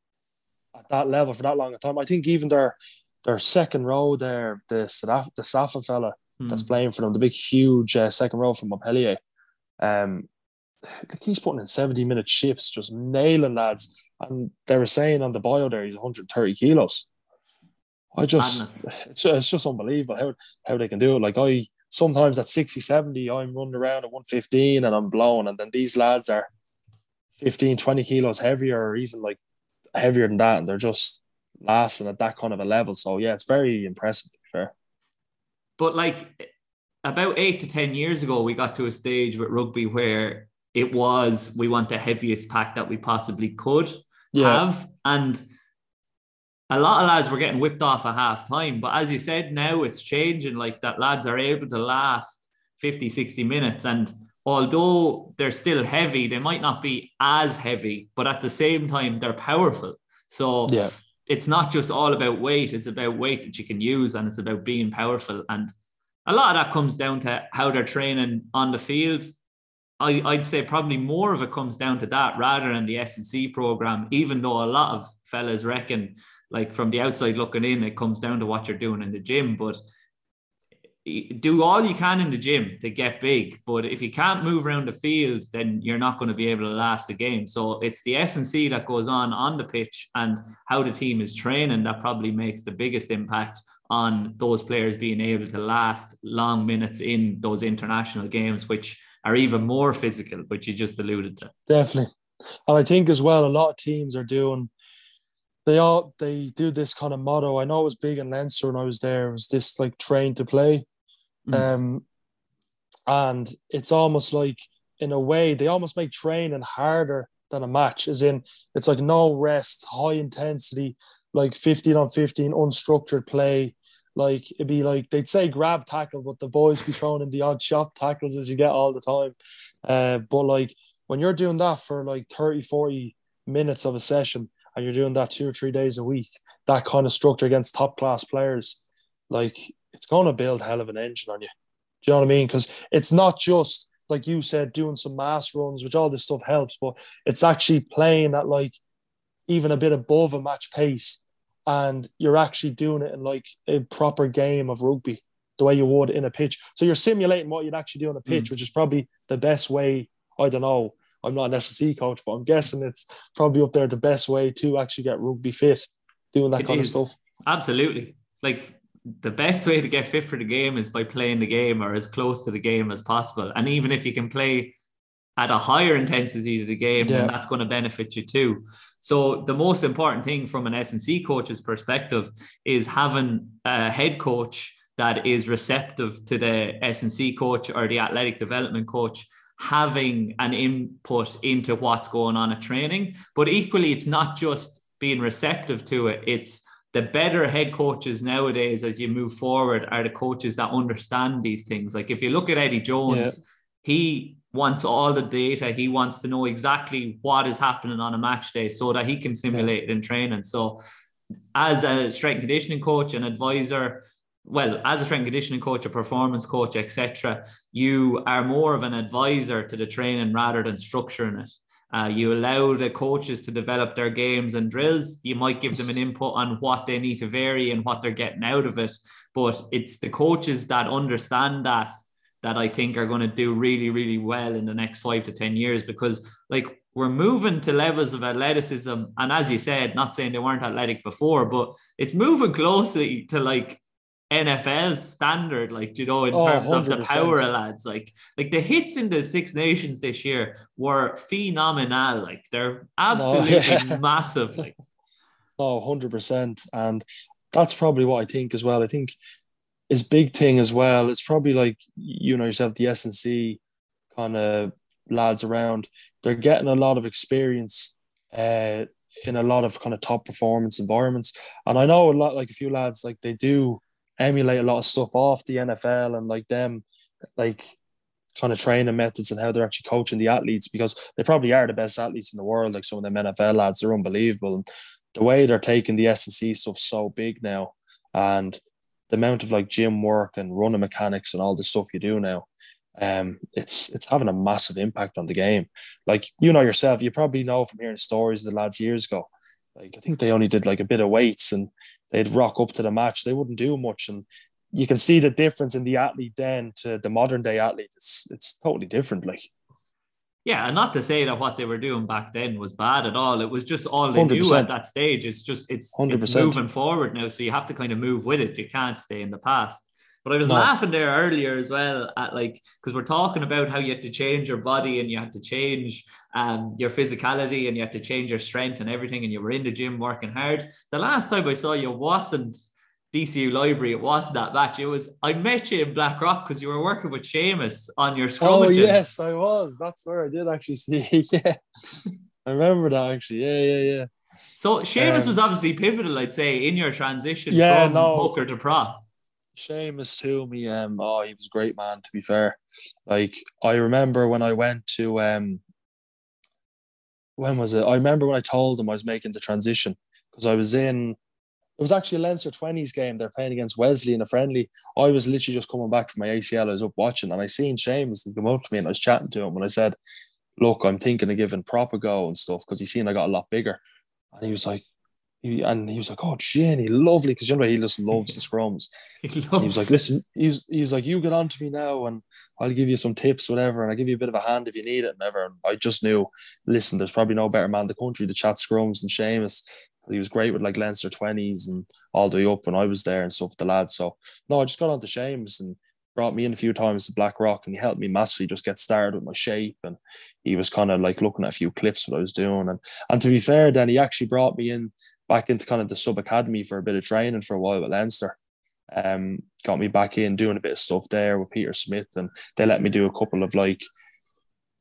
Speaker 2: at that level for that long a time. I think even their their second row there, the the Safa fella
Speaker 1: Hmm.
Speaker 2: that's playing for them, the big huge uh, second row from Montpellier. Um, like he's putting in 70 minute shifts, just nailing lads. And they were saying on the bio there he's 130 kilos. I just it's, it's just unbelievable how, how they can do it. Like I sometimes at 60, 70, I'm running around at 115 and I'm blown. And then these lads are 15, 20 kilos heavier or even like heavier than that. And they're just lasting at that kind of a level. So yeah, it's very impressive to be fair.
Speaker 1: But like about eight to 10 years ago, we got to a stage with rugby where it was we want the heaviest pack that we possibly could have. And a lot of lads were getting whipped off at half time. But as you said, now it's changing like that lads are able to last 50, 60 minutes. And although they're still heavy, they might not be as heavy, but at the same time, they're powerful. So
Speaker 2: Yeah.
Speaker 1: it's not just all about weight, it's about weight that you can use and it's about being powerful. And a lot of that comes down to how they're training on the field. I, I'd say probably more of it comes down to that rather than the S&C program, even though a lot of fellas reckon, like from the outside looking in, it comes down to what you're doing in the gym. But do all you can in the gym to get big. But if you can't move around the field, then you're not going to be able to last the game. So it's the S&C that goes on on the pitch and how the team is training that probably makes the biggest impact on those players being able to last long minutes in those international games, which are even more physical, which you just alluded to.
Speaker 2: Definitely. And I think as well, a lot of teams are doing they all they do this kind of motto. I know it was big in Leinster when I was there. It was this like train to play. Mm. Um and it's almost like in a way they almost make training harder than a match, as in it's like no rest, high intensity, like 15 on 15, unstructured play. Like it'd be like they'd say grab tackle, but the boys be throwing in the odd shot tackles as you get all the time. Uh, but like when you're doing that for like 30, 40 minutes of a session and you're doing that two or three days a week, that kind of structure against top class players, like it's going to build hell of an engine on you. Do you know what I mean? Because it's not just like you said, doing some mass runs, which all this stuff helps, but it's actually playing at like even a bit above a match pace and you're actually doing it in like a proper game of rugby the way you would in a pitch. So you're simulating what you'd actually do on a pitch, mm. which is probably the best way. I don't know. I'm not an S&C coach, but I'm guessing it's probably up there the best way to actually get rugby fit, doing that it kind is. of stuff.
Speaker 1: Absolutely. Like the best way to get fit for the game is by playing the game or as close to the game as possible. And even if you can play at a higher intensity to the game, yeah. then that's going to benefit you too. So the most important thing from an S&C coach's perspective is having a head coach that is receptive to the S&C coach or the athletic development coach having an input into what's going on at training. But equally, it's not just being receptive to it. It's the better head coaches nowadays as you move forward are the coaches that understand these things. Like if you look at Eddie Jones, yeah. he wants all the data. He wants to know exactly what is happening on a match day so that he can simulate it in training. So, as a strength conditioning coach, and advisor, well, as a strength conditioning coach, a performance coach, etc., you are more of an advisor to the training rather than structuring it. Uh, you allow the coaches to develop their games and drills. You might give them an input on what they need to vary and what they're getting out of it. But it's the coaches that understand that that I think are going to do really, really well in the next five to 10 years because, like, we're moving to levels of athleticism. And as you said, not saying they weren't athletic before, but it's moving closely to like NFL standard, like you know, in oh, terms 100%. of the power of lads. Like, like the hits in the Six Nations this year were phenomenal. Like they're absolutely oh, yeah. massive. Like,
Speaker 2: oh, 100 percent, and that's probably what I think as well. I think his big thing as well. It's probably like you know yourself, the S and C kind of lads around. They're getting a lot of experience uh, in a lot of kind of top performance environments, and I know a lot like a few lads like they do emulate a lot of stuff off the NFL and like them like kind of training methods and how they're actually coaching the athletes because they probably are the best athletes in the world. Like some of them NFL lads, they're unbelievable. And the way they're taking the S and C stuff so big now, and the amount of like gym work and running mechanics and all the stuff you do now, um, it's it's having a massive impact on the game. Like you know yourself, you probably know from hearing stories of the lads years ago. Like I think they only did like a bit of weights and they'd rock up to the match. They wouldn't do much, and you can see the difference in the athlete then to the modern day athlete. It's it's totally different. Like
Speaker 1: yeah, and not to say that what they were doing back then was bad at all. It was just all they 100%. knew at that stage. It's just it's, it's moving forward now, so you have to kind of move with it. You can't stay in the past. But I was no. laughing there earlier as well at like because we're talking about how you had to change your body and you had to change um, your physicality and you had to change your strength and everything, and you were in the gym working hard. The last time I saw you wasn't DCU Library, it wasn't that match. It was I met you in Blackrock because you were working with Seamus on your scrummaging. Oh
Speaker 2: yes, I was. That's where I did actually see. yeah, I remember that actually. Yeah, yeah, yeah.
Speaker 1: So Seamus um, was obviously pivotal, I'd say, in your transition yeah, from no, hooker to prop.
Speaker 2: Seamus to me, um, oh, he was a great man. To be fair, like I remember when I went to um, when was it? I remember when I told him I was making the transition because I was in it was actually a Leinster 20s game. They're playing against Wesley in a friendly. I was literally just coming back from my ACL. I was up watching and I seen Seamus come up to me and I was chatting to him and I said, Look, I'm thinking of giving prop a go and stuff because he seen I got a lot bigger. And he was like, he, and he was like, "Oh, Jenny, lovely," because you know he just loves the scrums. he, he, was like, "Listen, he's he's like, you get on to me now, and I'll give you some tips, whatever, and I'll give you a bit of a hand if you need it, and ever." And I just knew, listen, there's probably no better man in the country to chat scrums than Seamus. He was great with like Leinster twenties and all the way up when I was there and stuff with the lads. So no, I just got on to Seamus and brought me in a few times to Blackrock and he helped me massively just get started with my shape and he was kind of like looking at a few clips what I was doing and and to be fair then he actually brought me in back into kind of the sub academy for a bit of training for a while with Leinster. Um, got me back in doing a bit of stuff there with Peter Smith, and they let me do a couple of like.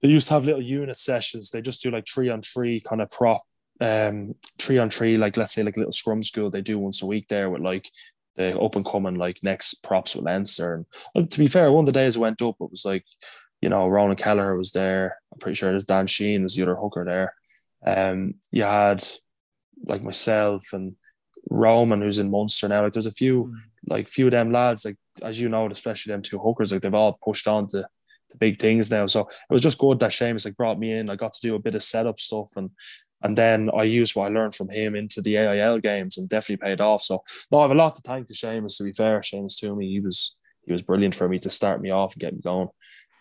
Speaker 2: They used to have little unit sessions. They just do like three on three kind of prop, um, three on three, like let's say like little scrum school. They do once a week there with like the up and coming like next props with Leinster. And to be fair, one of the days I went up, it was like, you know, Ronan Kelleher was there. I'm pretty sure there's Dan Sheehan was the other hooker there. Um, you had like myself and Roman, who's in Munster now. Like there's a few, mm. like few of them lads, like as you know, especially them two hookers, like they've all pushed on to the big things now. So it was just good that Seamus like brought me in. I got to do a bit of setup stuff and and then I used what I learned from him into the AIL games and definitely paid off. So no, I have a lot to thank to Seamus. To be fair, Seamus to me, he was he was brilliant for me to start me off and get me going.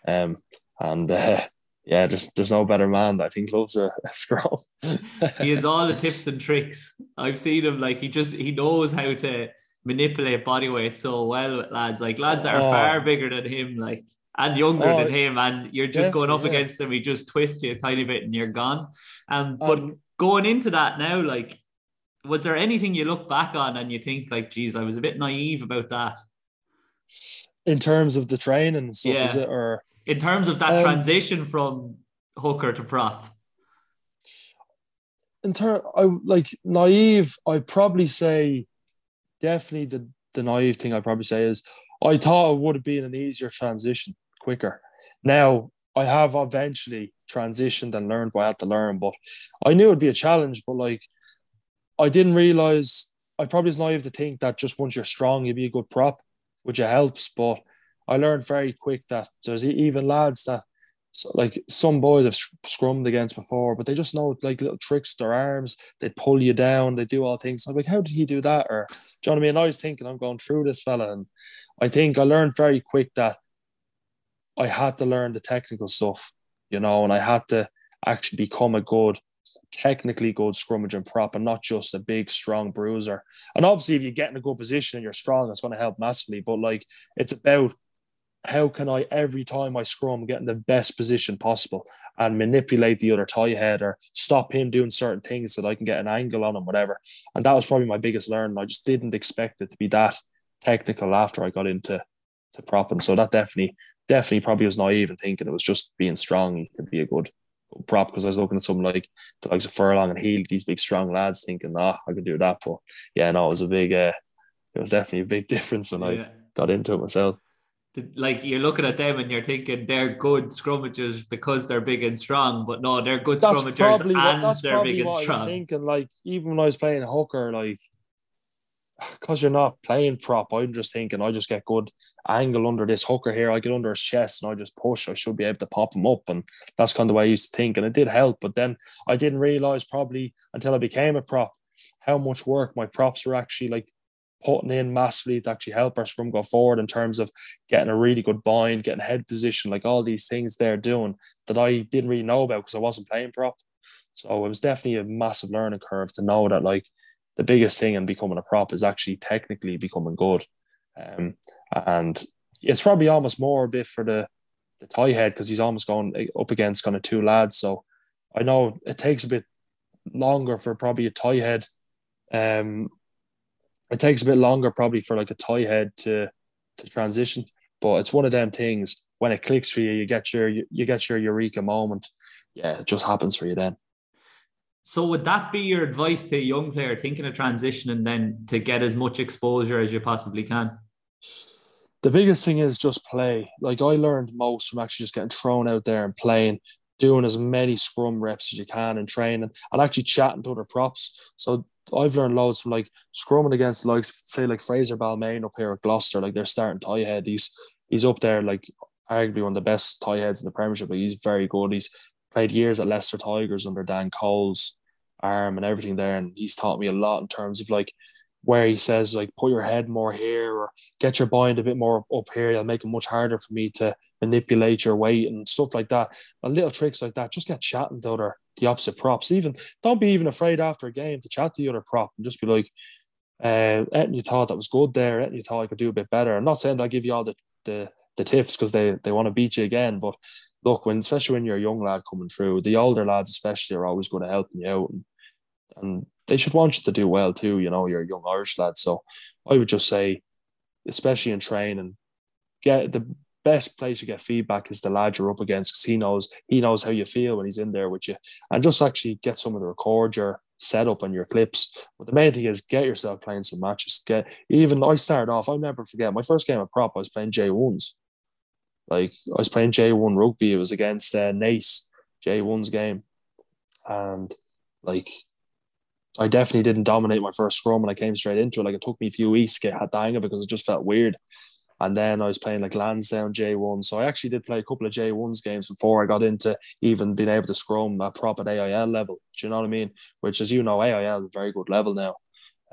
Speaker 2: Um, and uh, yeah, there's there's no better man that I think loves a, a scrum.
Speaker 1: he has all the tips and tricks. I've seen him like he just he knows how to manipulate body weight so well with lads. Like lads that are oh. far bigger than him, like and younger oh, than him, and you're just going up yeah. against him. He just twists you a tiny bit and you're gone. Um, but um, going into that now, like, was there anything you look back on and you think like, geez, I was a bit naive about that?
Speaker 2: In terms of the training and stuff, yeah. is it or
Speaker 1: in terms of that um, transition from hooker to prop?
Speaker 2: In term, I like naive. I probably say definitely the the naive thing. I probably say is I thought it would have been an easier transition, quicker. Now I have eventually transitioned and learned what I had to learn, but I knew it'd be a challenge. But like, I didn't realize I probably was naive to think that just once you're strong, you'd be a good prop, which it helps. But I learned very quick that there's even lads that like some boys have scrummed against before, but they just know like little tricks their arms. They pull you down. They do all things. I'm like, how did he do that? Or, do you know what I mean? I was thinking I'm going through this fella, and I think I learned very quick that I had to learn the technical stuff, you know, and I had to actually become a good, technically good scrummage and prop, and not just a big, strong bruiser. And obviously, if you get in a good position and you're strong, it's going to help massively. But like, it's about how can I every time I scrum get in the best position possible and manipulate the other tighthead or stop him doing certain things so that I can get an angle on him, whatever. And that was probably my biggest learning. I just didn't expect it to be that technical after I got into to propping. So that definitely, definitely probably was naive and thinking it was just being strong. He could be a good, prop because I was looking at something like the likes of Furlong and Healy, these big strong lads, thinking, ah, I could do that. But yeah, no, it was a big, uh, it was definitely a big difference when yeah. I got into it myself
Speaker 1: like you're looking at them and you're thinking they're good scrummagers because they're big and strong, but no, they're good that's scrummagers and what, that's they're big and strong. I was
Speaker 2: thinking, like even when I was playing hooker, like because you're not playing prop, I'm just thinking I just get good angle under this hooker here. I get under his chest and I just push. I should be able to pop him up, and that's kind of the way I used to think, and it did help. But then I didn't realize probably until I became a prop how much work my props were actually like putting in massively to actually help our scrum go forward in terms of getting a really good bind, getting head position, like all these things they're doing that I didn't really know about because I wasn't playing prop. So it was definitely a massive learning curve to know that like the biggest thing in becoming a prop is actually technically becoming good. Um, and it's probably almost more a bit for the the tighthead because he's almost going up against kind of two lads. So I know it takes a bit longer for probably a tighthead um, it takes a bit longer probably for like a tighthead to to transition, but it's one of them things. When it clicks for you, you get your you get your eureka moment. Yeah, it just happens for you then.
Speaker 1: So would that be your advice to a young player thinking of transition and then to get as much exposure as you possibly can?
Speaker 2: The biggest thing is just play. Like I learned most from actually just getting thrown out there and playing, doing as many scrum reps as you can and training and actually chatting to other props. So I've learned loads from like scrumming against like say like Fraser Balmain up here at Gloucester, like they're starting tighthead. He's he's up there like arguably one of the best tightheads in the Premiership. But he's very good. He's played years at Leicester Tigers under Dan Cole's arm and everything there, and he's taught me a lot in terms of like where he says like put your head more here or get your bind a bit more up here. It'll make it much harder for me to manipulate your weight and stuff like that. And little tricks like that. Just get chatting to other the opposite props. Even don't be even afraid after a game to chat to the other prop and just be like, uh, you thought that was good there. and you thought I could do a bit better. I'm not saying I'll give you all the the, the tips because they they want to beat you again, but look, when especially when you're a young lad coming through, the older lads especially are always going to help you out and, and they should want you to do well too. You know, you're a young Irish lad. So I would just say, especially in training, get the best place to get feedback is the lad you're up against because he knows he knows how you feel when he's in there with you. And just actually get some someone to record your setup and your clips. But the main thing is get yourself playing some matches. Get even I started off, I'll never forget my first game of prop, I was playing J1s. Like I was playing J1 rugby. It was against uh, Naas, J1's game. And like I definitely didn't dominate my first scrum and I came straight into it. Like it took me a few weeks to get the hang of it because it just felt weird. And then I was playing like Lansdowne J1. So I actually did play a couple of J1s games before I got into even being able to scrum at proper AIL level. Do you know what I mean? Which, as you know, AIL is a very good level now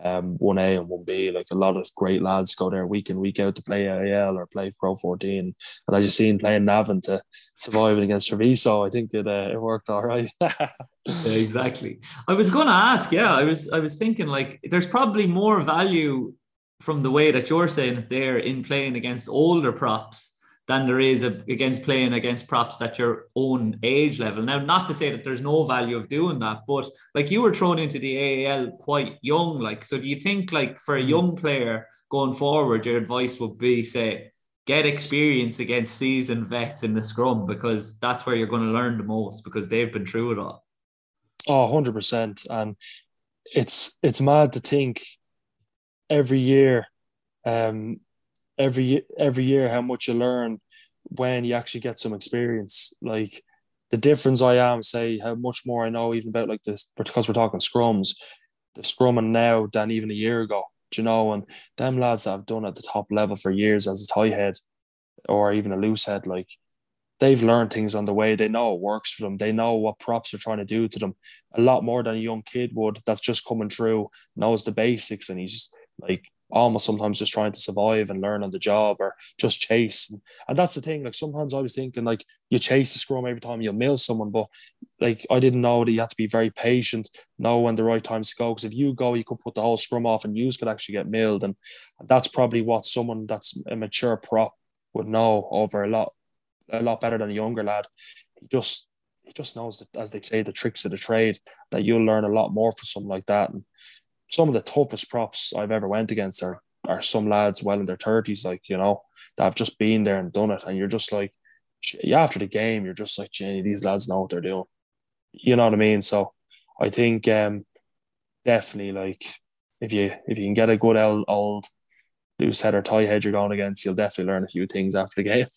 Speaker 2: um, 1A and 1B. Like a lot of great lads go there week in, week out to play AIL or play Pro 14. And I just seen playing Navan to surviving against Treviso. I think it, uh, it worked all right.
Speaker 1: yeah, exactly. I was going to ask, yeah, I was, I was thinking like there's probably more value from the way that you're saying it there in playing against older props than there is against playing against props at your own age level. Now, not to say that there's no value of doing that, but like you were thrown into the AIL quite young, like so. Do you think like for a young player going forward, your advice would be say get experience against seasoned vets in the scrum because that's where you're going to learn the most because they've been through it all.
Speaker 2: Oh, 100%. And it's it's mad to think every year um every every year how much you learn when you actually get some experience. Like the difference I am, say how much more I know even about like this because we're talking scrums, the scrumming now than even a year ago. You know? And them lads that have done at the top level for years as a tighthead or even a loose head, like they've learned things on the way. They know it works for them. They know what props are trying to do to them a lot more than a young kid would that's just coming through, knows the basics, and he's like almost sometimes just trying to survive and learn on the job or just chase. And that's the thing. Like sometimes I was thinking like you chase the scrum every time you mill someone, but like I didn't know that you had to be very patient, know when the right times to go. Because if you go, you could put the whole scrum off and you could actually get milled. And that's probably what someone that's a mature prop would know over a lot, a lot better than a younger lad. He just he just knows that, as they say, the tricks of the trade that you'll learn a lot more for something like that. And some of the toughest props I've ever went against are are some lads well in their thirties, like you know, that have just been there and done it, and you're just like, yeah, after the game, you're just like, Jenny, these lads know what they're doing. You know what I mean? So I think um, definitely like if you if you can get a good old, old loose head or tighthead you're going against, you'll definitely learn a few things after the game.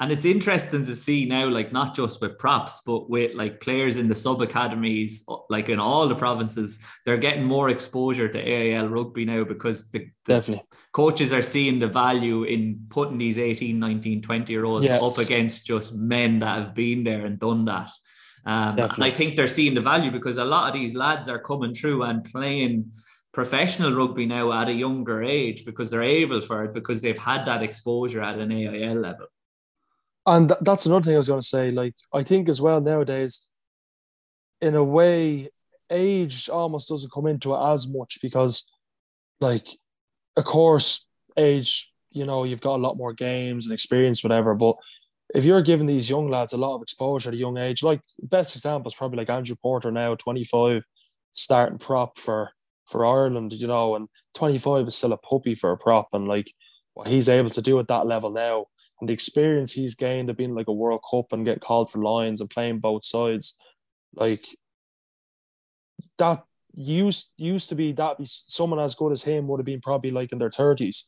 Speaker 1: And it's interesting to see now, like not just with props, but with like players in the sub academies, like in all the provinces, they're getting more exposure to AIL rugby now because the, the
Speaker 2: definitely
Speaker 1: coaches are seeing the value in putting these 18, 19, 20 year olds yes. up against just men that have been there and done that. Um, and I think they're seeing the value because a lot of these lads are coming through and playing professional rugby now at a younger age because they're able for it because they've had that exposure at an AIL level
Speaker 2: and th- that's another thing I was going to say. Like, I think as well nowadays, in a way, age almost doesn't come into it as much because, like, of course, age, you know, you've got a lot more games and experience, whatever. But if you're giving these young lads a lot of exposure at a young age, like best example is probably like Andrew Porter now, 25, starting prop for for Ireland, you know, and 25 is still a puppy for a prop, and like what he's able to do at that level now and the experience he's gained of being like a World Cup and get called for lines and playing both sides, like that used used to be that be someone as good as him would have been probably like in their 30s.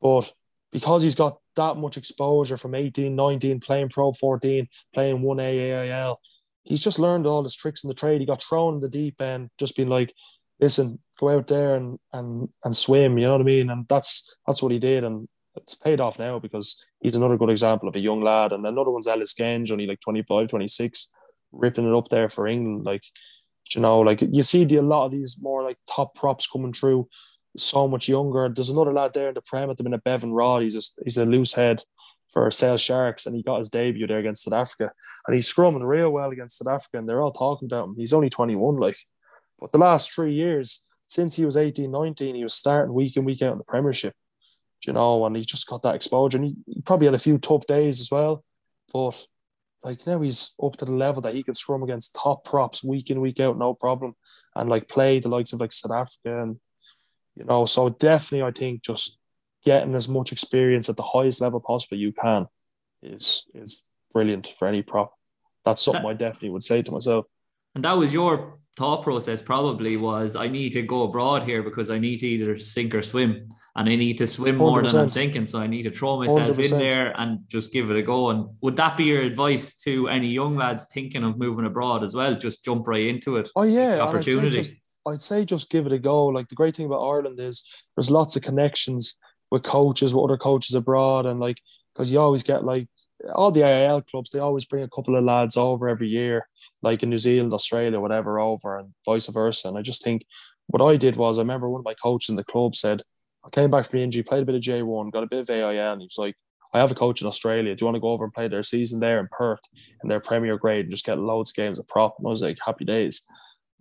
Speaker 2: But because he's got that much exposure from 18, 19, playing Pro 14, playing 1A AIL, he's just learned all his tricks in the trade. He got thrown in the deep end, just being like, listen, go out there and and and swim. You know what I mean? And that's that's what he did, and it's paid off now because he's another good example of a young lad. And another one's Ellis Genge, only like 25, 26, ripping it up there for England. Like, you know, like you see the, a lot of these more like top props coming through so much younger. There's another lad there in the Prem at the minute, Bevan Rodd. He's a, he's a loose head for Sale Sharks, and he got his debut there against South Africa. And he's scrumming real well against South Africa, and they're all talking about him. He's only 21, like. But the last three years, since he was 18, 19, he was starting week in, week out in the Premiership, you know, and he just got that exposure. And he, he probably had a few tough days as well. But like now he's up to the level that he can scrum against top props week in, week out, no problem. And like play the likes of like South Africa and you know, so definitely I think just getting as much experience at the highest level possible you can is is brilliant for any prop. That's something I definitely would say to myself.
Speaker 1: And that was your thought process probably was I need to go abroad here because I need to either sink or swim. And I need to swim more 100%. than I'm sinking. So I need to throw myself 100%. in there and just give it a go. And would that be your advice to any young lads thinking of moving abroad as well? Just jump right into it.
Speaker 2: Oh yeah. Opportunity. Just, I'd say just give it a go. Like the great thing about Ireland is there's lots of connections with coaches, with other coaches abroad, and like because you always get like all the AIL clubs, they always bring a couple of lads over every year, like in New Zealand, Australia, whatever, over, and vice versa. And I just think what I did was I remember one of my coaches in the club said, I came back from the injury, played a bit of J1, got a bit of AIL, and he was like, I have a coach in Australia. Do you want to go over and play their season there in Perth in their Premier grade and just get loads of games of prop? And I was like, happy days.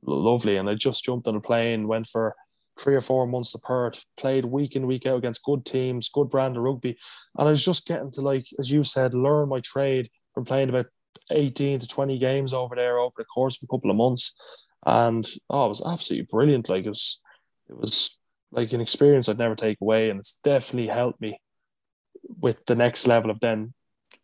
Speaker 2: Lovely. And I just jumped on a plane, went for three or four months to Perth, played week in, week out against good teams, good brand of rugby. And I was just getting to, like, as you said, learn my trade from playing about 18 to 20 games over there over the course of a couple of months. And oh, it was absolutely brilliant. Like it was it was like an experience I'd never take away. And it's definitely helped me with the next level of then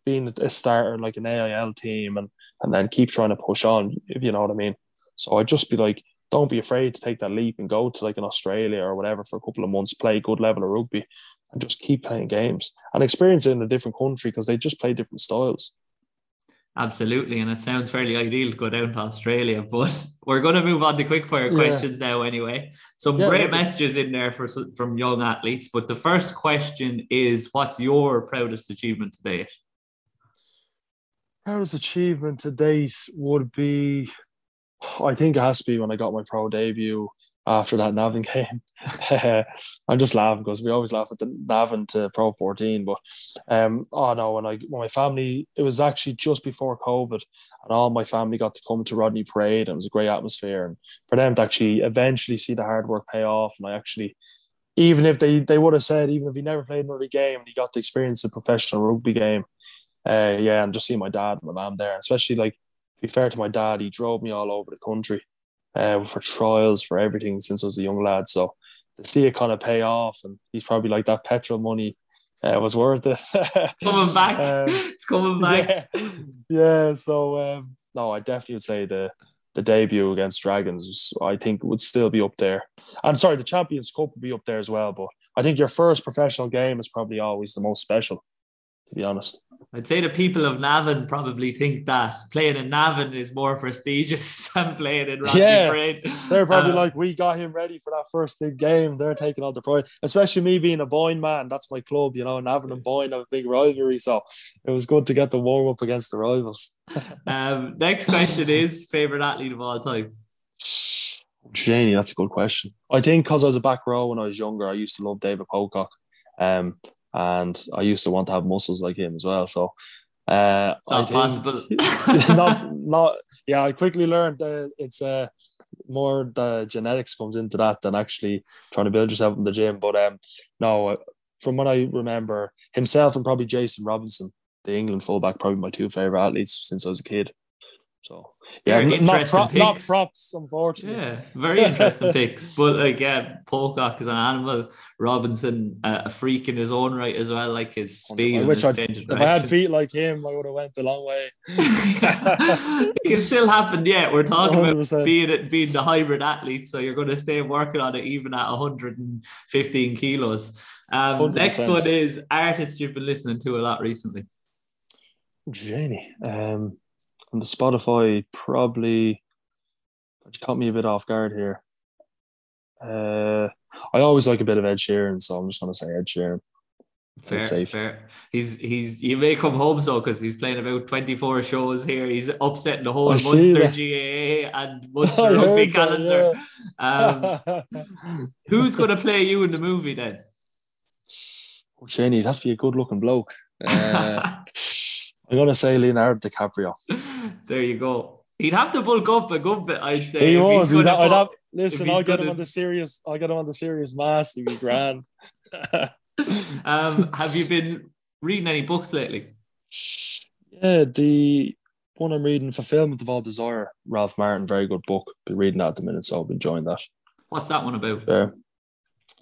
Speaker 2: being a starter like an AIL team and and then keep trying to push on, if you know what I mean. So I'd just be like, don't be afraid to take that leap and go to like an Australia or whatever for a couple of months, play a good level of rugby, and just keep playing games and experience it in a different country because they just play different styles.
Speaker 1: Absolutely, and it sounds fairly ideal to go down to Australia. But we're going to move on to quickfire yeah. questions now, anyway. Some yeah, great messages in there for from young athletes. But the first question is, what's your proudest achievement to date?
Speaker 2: Proudest achievement to date would be I think it has to be when I got my pro debut after that Navan game. I'm just laughing because we always laugh at the Navan to Pro 14. But um, oh no, when I when my family, it was actually just before COVID, and all my family got to come to Rodney Parade. And it was a great atmosphere, and for them to actually eventually see the hard work pay off, and I actually. Even if they, they would have said, even if he never played another game and he got to experience a professional rugby game, uh, yeah, and just see my dad and my mom there, especially like be fair to my dad, he drove me all over the country uh, for trials, for everything since I was a young lad. So to see it kind of pay off, and he's probably like that petrol money uh, was worth it.
Speaker 1: coming back, um, it's coming back.
Speaker 2: Yeah, yeah so um, no, I definitely would say the the debut against Dragons, I think, would still be up there. And sorry, the Champions Cup would be up there as well. But I think your first professional game is probably always the most special, to be honest.
Speaker 1: I'd say the people of Navan probably think that playing in Navan is more prestigious than playing in Rodney yeah, Parade.
Speaker 2: They're probably um, like, we got him ready for that first big game. They're taking all the pride, especially me being a Boyne man. That's my club, you know. Navan and Boyne have a big rivalry, so it was good to get the warm up against the rivals.
Speaker 1: um, next question is favorite athlete of all time.
Speaker 2: Janie, that's a good question. I think because I was a back row when I was younger, I used to love David Pocock. Um, and I used to want to have muscles like him as well. So uh,
Speaker 1: not possible.
Speaker 2: not not yeah. I quickly learned that it's uh, more the genetics comes into that than actually trying to build yourself in the gym. But um, no, from what I remember, himself and probably Jason Robinson, the England fullback, probably my two favorite athletes since I was a kid. So yeah, not, pro- not, props, unfortunately.
Speaker 1: Yeah, very interesting picks. But like, yeah, Pocock is an animal. Robinson, uh, a freak in his own right as well. Like his speed. I wish
Speaker 2: I'd, if I had feet like him, I would have went a long way.
Speaker 1: it can still happen. Yeah, we're talking 100%. about being it being the hybrid athlete, so you're going to stay working on it even at 115 kilos. Um, next one is artists you've been listening to a lot recently.
Speaker 2: Janie. Um, on the Spotify, probably you caught me a bit off guard here. Uh, I always like a bit of Ed Sheeran, so I'm just going to say Ed Sheeran.
Speaker 1: Fair, safe. fair. He's he's you may come home so because he's playing about 24 shows here. He's upsetting the whole I Munster GAA and Munster rugby calendar. That, yeah. um, who's going to play you in the movie then?
Speaker 2: Oh, Shane, he'd have to be a good looking bloke. Uh, I'm going to say Leonardo DiCaprio.
Speaker 1: There you go. He'd have to bulk up a good bit, I'd say.
Speaker 2: He was. I'd have, listen, I'll get him on the serious. I'll get him on the serious mass. He'd be grand.
Speaker 1: um, have you been reading any books lately?
Speaker 2: Yeah, the one I'm reading, Fulfillment of All Desire, Ralph Martin, very good book. Been reading that at the minute, so I've been enjoying that.
Speaker 1: What's that one about?
Speaker 2: Uh,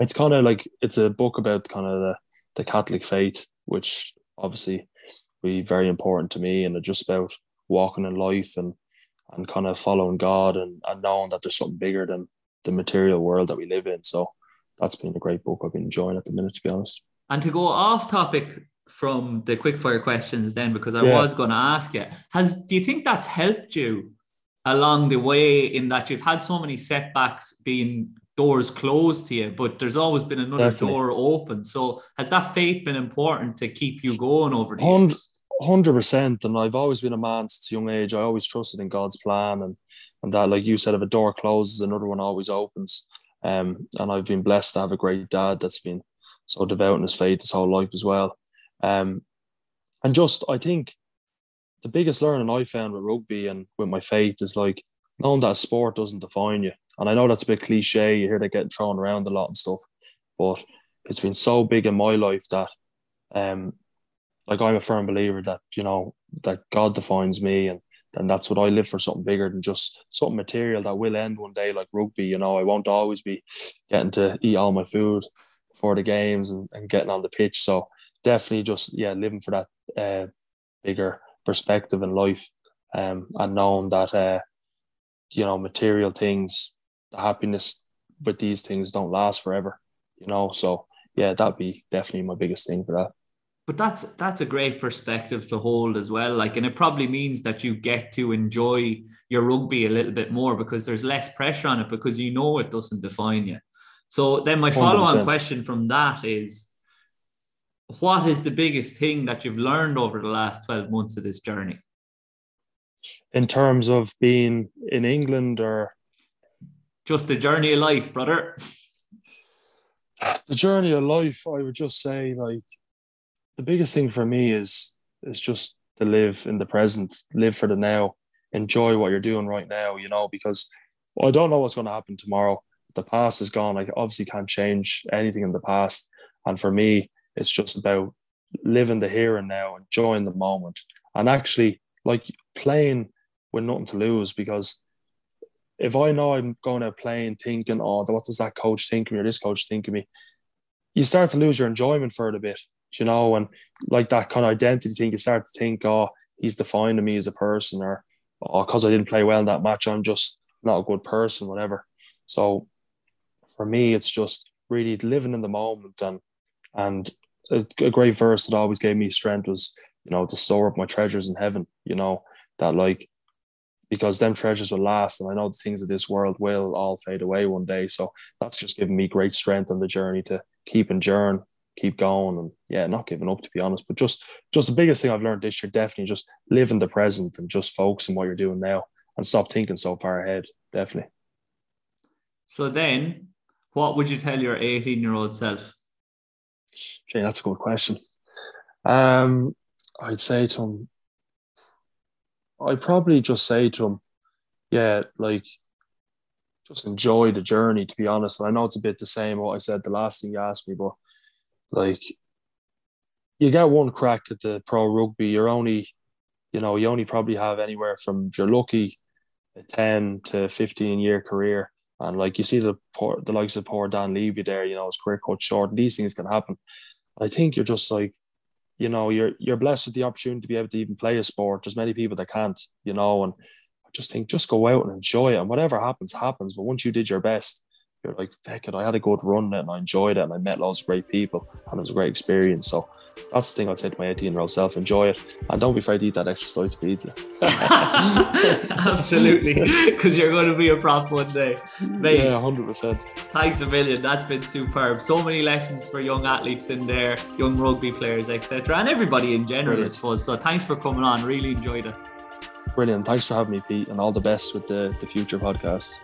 Speaker 2: it's kind of like it's a book about kind of the, the Catholic faith, which obviously be very important to me, and it's just about walking in life and and kind of following God and, and knowing that there's something bigger than the material world that we live in. So that's been a great book I've been enjoying at the minute, to be honest.
Speaker 1: And to go off topic from the quickfire questions, then because I yeah. was going to ask you, has do you think that's helped you along the way in that you've had so many setbacks being doors closed to you, but there's always been another Definitely. door open. So has that faith been important to keep you going over the years?
Speaker 2: Hundred percent, and I've always been a man since a young age. I always trusted in God's plan, and and that, like you said, if a door closes, another one always opens. Um, and I've been blessed to have a great dad that's been so devout in his faith his whole life as well. Um, and just I think the biggest learning I found with rugby and with my faith is like knowing that sport doesn't define you. And I know that's a bit cliche. You hear that getting thrown around a lot and stuff, but it's been so big in my life that, um, like I'm a firm believer that you know that God defines me and and that's what I live for something bigger than just something material that will end one day like rugby. You know, I won't always be getting to eat all my food for the games and, and getting on the pitch. So definitely just yeah, living for that uh, bigger perspective in life um, and knowing that uh, you know material things, the happiness with these things don't last forever. You know, so yeah, that'd be definitely my biggest thing for that
Speaker 1: but that's that's a great perspective to hold as well like and it probably means that you get to enjoy your rugby a little bit more because there's less pressure on it because you know it doesn't define you. So then my follow-on question from that is what is the biggest thing that you've learned over the last 12 months of this journey?
Speaker 2: In terms of being in england or?
Speaker 1: Just the journey of life brother.
Speaker 2: The journey of life i would just say like the biggest thing for me is is just to live in the present, live for the now, enjoy what you're doing right now, you know, because I don't know what's going to happen tomorrow. The past is gone. I obviously can't change anything in the past. And for me, it's just about living the here and now, enjoying the moment, and actually like playing with nothing to lose. Because if I know I'm going out playing thinking, oh, what does that coach think of me or this coach think of me, you start to lose your enjoyment for it a bit you know, and like that kind of identity thing, you start to think, oh, he's defining me as a person, or oh, because I didn't play well in that match, I'm just not a good person, whatever. So for me, it's just really living in the moment and and a, a great verse that always gave me strength was, you know, to store up my treasures in heaven, you know, that like because them treasures will last and I know the things of this world will all fade away one day. So that's just given me great strength on the journey to keep enduring keep going and yeah, not giving up to be honest. But just just the biggest thing I've learned this year, definitely just live in the present and just focus on what you're doing now and stop thinking so far ahead. Definitely.
Speaker 1: So then what would you tell your 18 year old self?
Speaker 2: That's a good question. Um, I'd say to him, I'd probably just say to him, yeah, like just enjoy the journey, to be honest. And I know it's a bit the same what I said the last thing you asked me, but like you get one crack at the pro rugby. You're only, you know, you only probably have anywhere from if you're lucky, a ten to fifteen year career. And like you see the poor, the likes of poor Dan Leavy there, you know, his career cut short. These things can happen. I think you're just like, you know, you're you're blessed with the opportunity to be able to even play a sport. There's many people that can't, you know, and I just think just go out and enjoy it. And whatever happens, happens. But once you did your best, you're like, fuck it, I had a good run and I enjoyed it and I met lots of great people and it was a great experience. So that's the thing I'd say to my 18 year old self enjoy it and don't be afraid to eat that exercise pizza.
Speaker 1: Absolutely, because you're going to be a prop one day.
Speaker 2: Mate, yeah, 100%.
Speaker 1: Thanks a million. That's been superb. So many lessons for young athletes in there, young rugby players, etc., and everybody in general, Brilliant. I suppose. So thanks for coming on. Really enjoyed it.
Speaker 2: Brilliant. Thanks for having me, Pete, and all the best with the, the future podcasts.